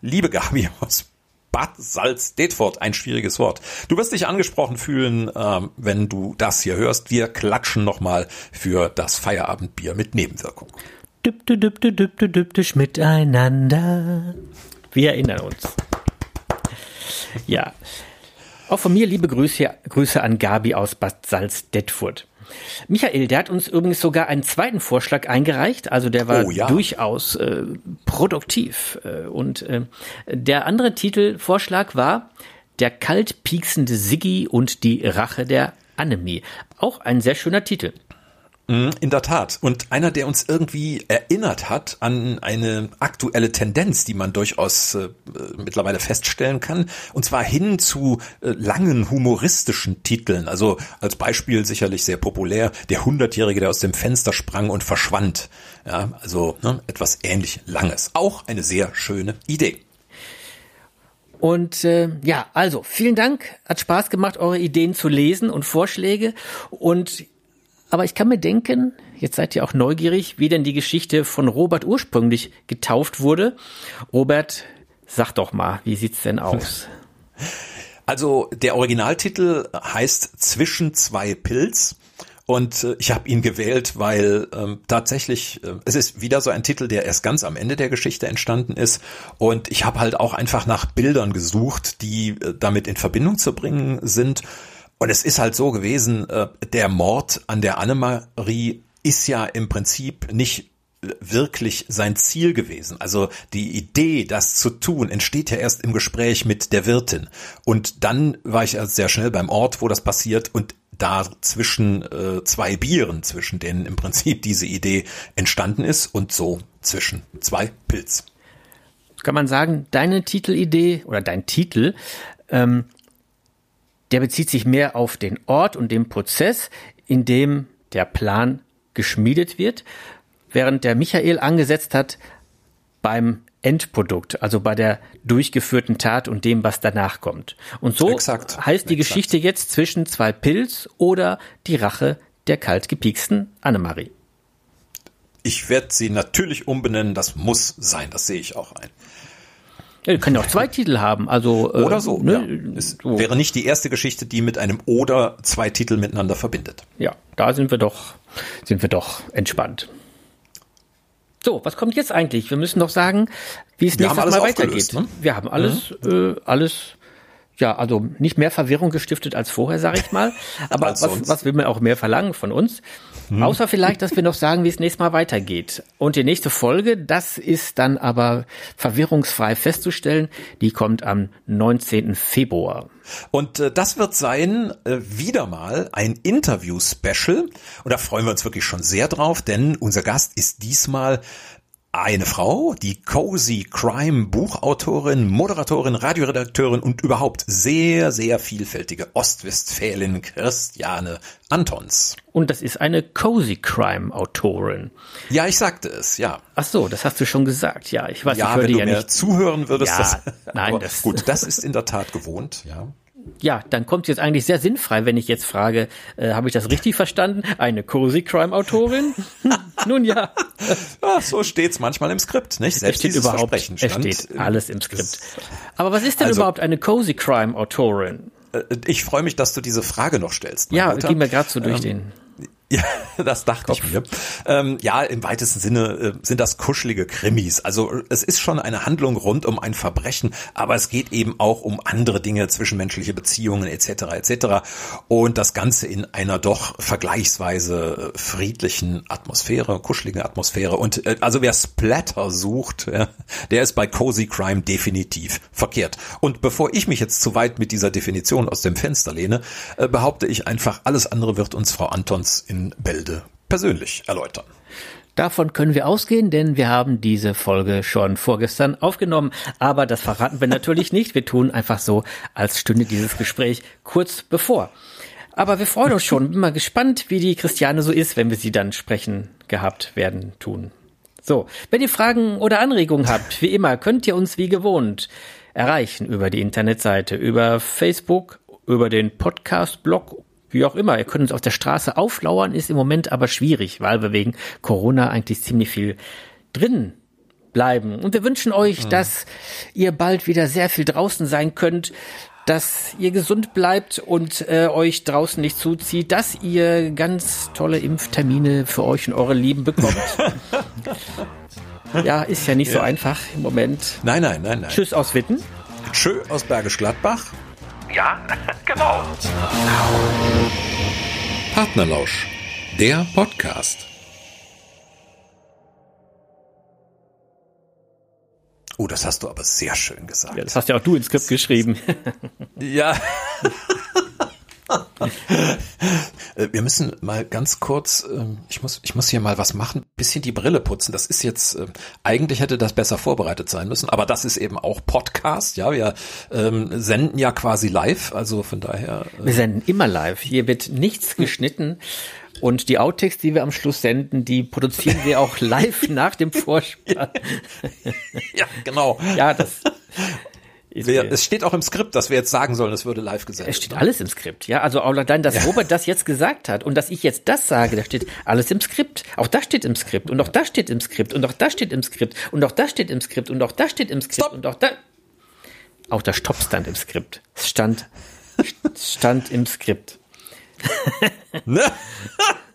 B: liebe Gabi aus Bad Salzdetfurt, ein schwieriges Wort. Du wirst dich angesprochen fühlen, ähm, wenn du das hier hörst. Wir klatschen nochmal für das Feierabendbier mit Nebenwirkung.
C: Düpp, düpp, düpp, düpp, miteinander. Wir erinnern uns. Ja. Auch von mir liebe Grüße, Grüße an Gabi aus Bad Salzdetfurt. Michael, der hat uns übrigens sogar einen zweiten Vorschlag eingereicht, also der war oh, ja. durchaus äh, produktiv. Äh, und äh, der andere Titelvorschlag war Der kalt pieksende Siggi und die Rache der Annemie. Auch ein sehr schöner Titel.
B: Mhm, in der Tat. Und einer, der uns irgendwie erinnert hat an eine aktuelle Tendenz, die man durchaus äh, mittlerweile feststellen kann. Und zwar hin zu äh, langen humoristischen Titeln. Also als Beispiel sicherlich sehr populär, der Hundertjährige, der aus dem Fenster sprang und verschwand. Ja, also ne, etwas ähnlich Langes. Auch eine sehr schöne Idee.
C: Und äh, ja, also vielen Dank. Hat Spaß gemacht, eure Ideen zu lesen und Vorschläge. Und aber ich kann mir denken, jetzt seid ihr auch neugierig, wie denn die Geschichte von Robert ursprünglich getauft wurde. Robert, sag doch mal, wie sieht's denn aus? (laughs)
B: Also der Originaltitel heißt Zwischen zwei Pilz. Und äh, ich habe ihn gewählt, weil ähm, tatsächlich, äh, es ist wieder so ein Titel, der erst ganz am Ende der Geschichte entstanden ist. Und ich habe halt auch einfach nach Bildern gesucht, die äh, damit in Verbindung zu bringen sind. Und es ist halt so gewesen, äh, der Mord an der Annemarie ist ja im Prinzip nicht wirklich sein Ziel gewesen. Also die Idee, das zu tun, entsteht ja erst im Gespräch mit der Wirtin. Und dann war ich sehr schnell beim Ort, wo das passiert und da zwischen äh, zwei Bieren, zwischen denen im Prinzip diese Idee entstanden ist und so zwischen zwei Pilz.
C: Kann man sagen, deine Titelidee oder dein Titel ähm, der bezieht sich mehr auf den Ort und den Prozess, in dem der Plan geschmiedet wird, während der Michael angesetzt hat beim Endprodukt, also bei der durchgeführten Tat und dem, was danach kommt. Und so Exakt. heißt die Exakt. Geschichte jetzt zwischen zwei Pilz oder die Rache der kalt gepieksten Annemarie.
B: Ich werde sie natürlich umbenennen, das muss sein, das sehe ich auch ein.
C: Ja, die können ja auch zwei Titel haben, also äh,
B: Oder so.
C: ne,
B: ja. Es
C: so.
B: wäre nicht die erste Geschichte, die mit einem oder zwei Titel miteinander verbindet.
C: Ja, da sind wir doch, sind wir doch entspannt. So, was kommt jetzt eigentlich? Wir müssen doch sagen, wie es
B: Wir
C: nächstes Mal weitergeht.
B: ne?
C: Wir haben alles, äh, alles, ja, also nicht mehr Verwirrung gestiftet als vorher, sage ich mal. (laughs) Aber was, was will man auch mehr verlangen von uns? Außer vielleicht, dass wir noch sagen, wie es nächstes Mal weitergeht. Und die nächste Folge, das ist dann aber verwirrungsfrei festzustellen, die kommt am 19. Februar.
B: Und äh, das wird sein äh, wieder mal ein Interview-Special. Und da freuen wir uns wirklich schon sehr drauf, denn unser Gast ist diesmal eine Frau, die Cozy Crime Buchautorin, Moderatorin, Radioredakteurin und überhaupt sehr, sehr vielfältige Ostwestfälin Christiane Antons.
C: Und das ist eine Cozy Crime Autorin.
B: Ja, ich sagte es, ja.
C: Ach so, das hast du schon gesagt. Ja, ich weiß, ich
B: Ja,
C: höre
B: wenn du
C: ja
B: mir
C: nicht.
B: zuhören würdest.
C: Ja,
B: das,
C: nein, das-
B: gut, das ist in der Tat gewohnt, ja.
C: Ja, dann kommt es jetzt eigentlich sehr sinnfrei, wenn ich jetzt frage, äh, habe ich das richtig verstanden? Eine Cozy Crime Autorin? (laughs) Nun ja,
B: ja. So steht's manchmal im Skript, nicht?
C: es
B: Selbst
C: steht
B: dieses
C: überhaupt,
B: Versprechen
C: es steht alles im Skript. Aber was ist denn
B: Also-
C: überhaupt eine Cozy Crime Autorin?
B: Äh, Ich freue mich, dass du diese Frage noch stellst.
C: Ja,
B: Guter.
C: gehen wir gerade so durch den.
B: Ja, das dachte ich mir. Ähm, ja, im weitesten Sinne äh, sind das kuschelige Krimis. Also es ist schon eine Handlung rund um ein Verbrechen, aber es geht eben auch um andere Dinge, zwischenmenschliche Beziehungen etc. etc. Und das Ganze in einer doch vergleichsweise äh, friedlichen Atmosphäre, kuscheligen Atmosphäre. Und äh, also wer Splatter sucht, ja, der ist bei Cozy Crime definitiv verkehrt. Und bevor ich mich jetzt zu weit mit dieser Definition aus dem Fenster lehne, äh, behaupte ich einfach, alles andere wird uns Frau Antons in Bälde persönlich erläutern.
C: Davon können wir ausgehen, denn wir haben diese Folge schon vorgestern aufgenommen. Aber das verraten wir natürlich nicht. Wir tun einfach so, als stünde dieses Gespräch kurz bevor. Aber wir freuen uns schon. Bin mal gespannt, wie die Christiane so ist, wenn wir sie dann sprechen gehabt werden tun. So, wenn ihr Fragen oder Anregungen habt, wie immer, könnt ihr uns wie gewohnt erreichen über die Internetseite, über Facebook, über den Podcast-Blog, wie auch immer. Ihr könnt uns auf der Straße auflauern, ist im Moment aber schwierig, weil wir wegen Corona eigentlich ziemlich viel drin bleiben. Und wir wünschen euch, dass ihr bald wieder sehr viel draußen sein könnt, dass ihr gesund bleibt und äh, euch draußen nicht zuzieht, dass ihr ganz tolle Impftermine für euch und eure Lieben bekommt. (laughs) ja, ist ja nicht so einfach im Moment.
B: Nein, nein, nein, nein.
C: Tschüss aus Witten.
B: Tschö aus Bergisch Gladbach.
A: Ja, (laughs) genau. Partnerlausch, der Podcast.
B: Oh, das hast du aber sehr schön gesagt.
C: Ja, das hast ja auch du ins Skript geschrieben.
B: Ja. (laughs) Äh, Wir müssen mal ganz kurz, ähm, ich muss, ich muss hier mal was machen, bisschen die Brille putzen. Das ist jetzt, ähm, eigentlich hätte das besser vorbereitet sein müssen, aber das ist eben auch Podcast, ja, wir ähm, senden ja quasi live, also von daher. Äh,
C: Wir senden immer live. Hier wird nichts geschnitten. Und die Outtakes, die wir am Schluss senden, die produzieren wir auch live (laughs) nach dem Vorspann.
B: ja, genau.
C: Ja, das (laughs)
B: Wir, es steht auch im Skript, dass wir jetzt sagen sollen, es würde live
C: Es
B: gesendet.
C: steht alles im Skript, ja. Also allein, dass Robert das jetzt gesagt hat und dass ich jetzt das sage, da steht alles im Skript. Auch das steht im Skript und auch das steht im Skript und auch das steht im Skript und auch das steht im Skript und auch das steht im Skript
B: Stopp.
C: und auch da. Auch der Stopp stand im Skript. Es stand, stand im Skript.
B: Ne? (laughs) (laughs)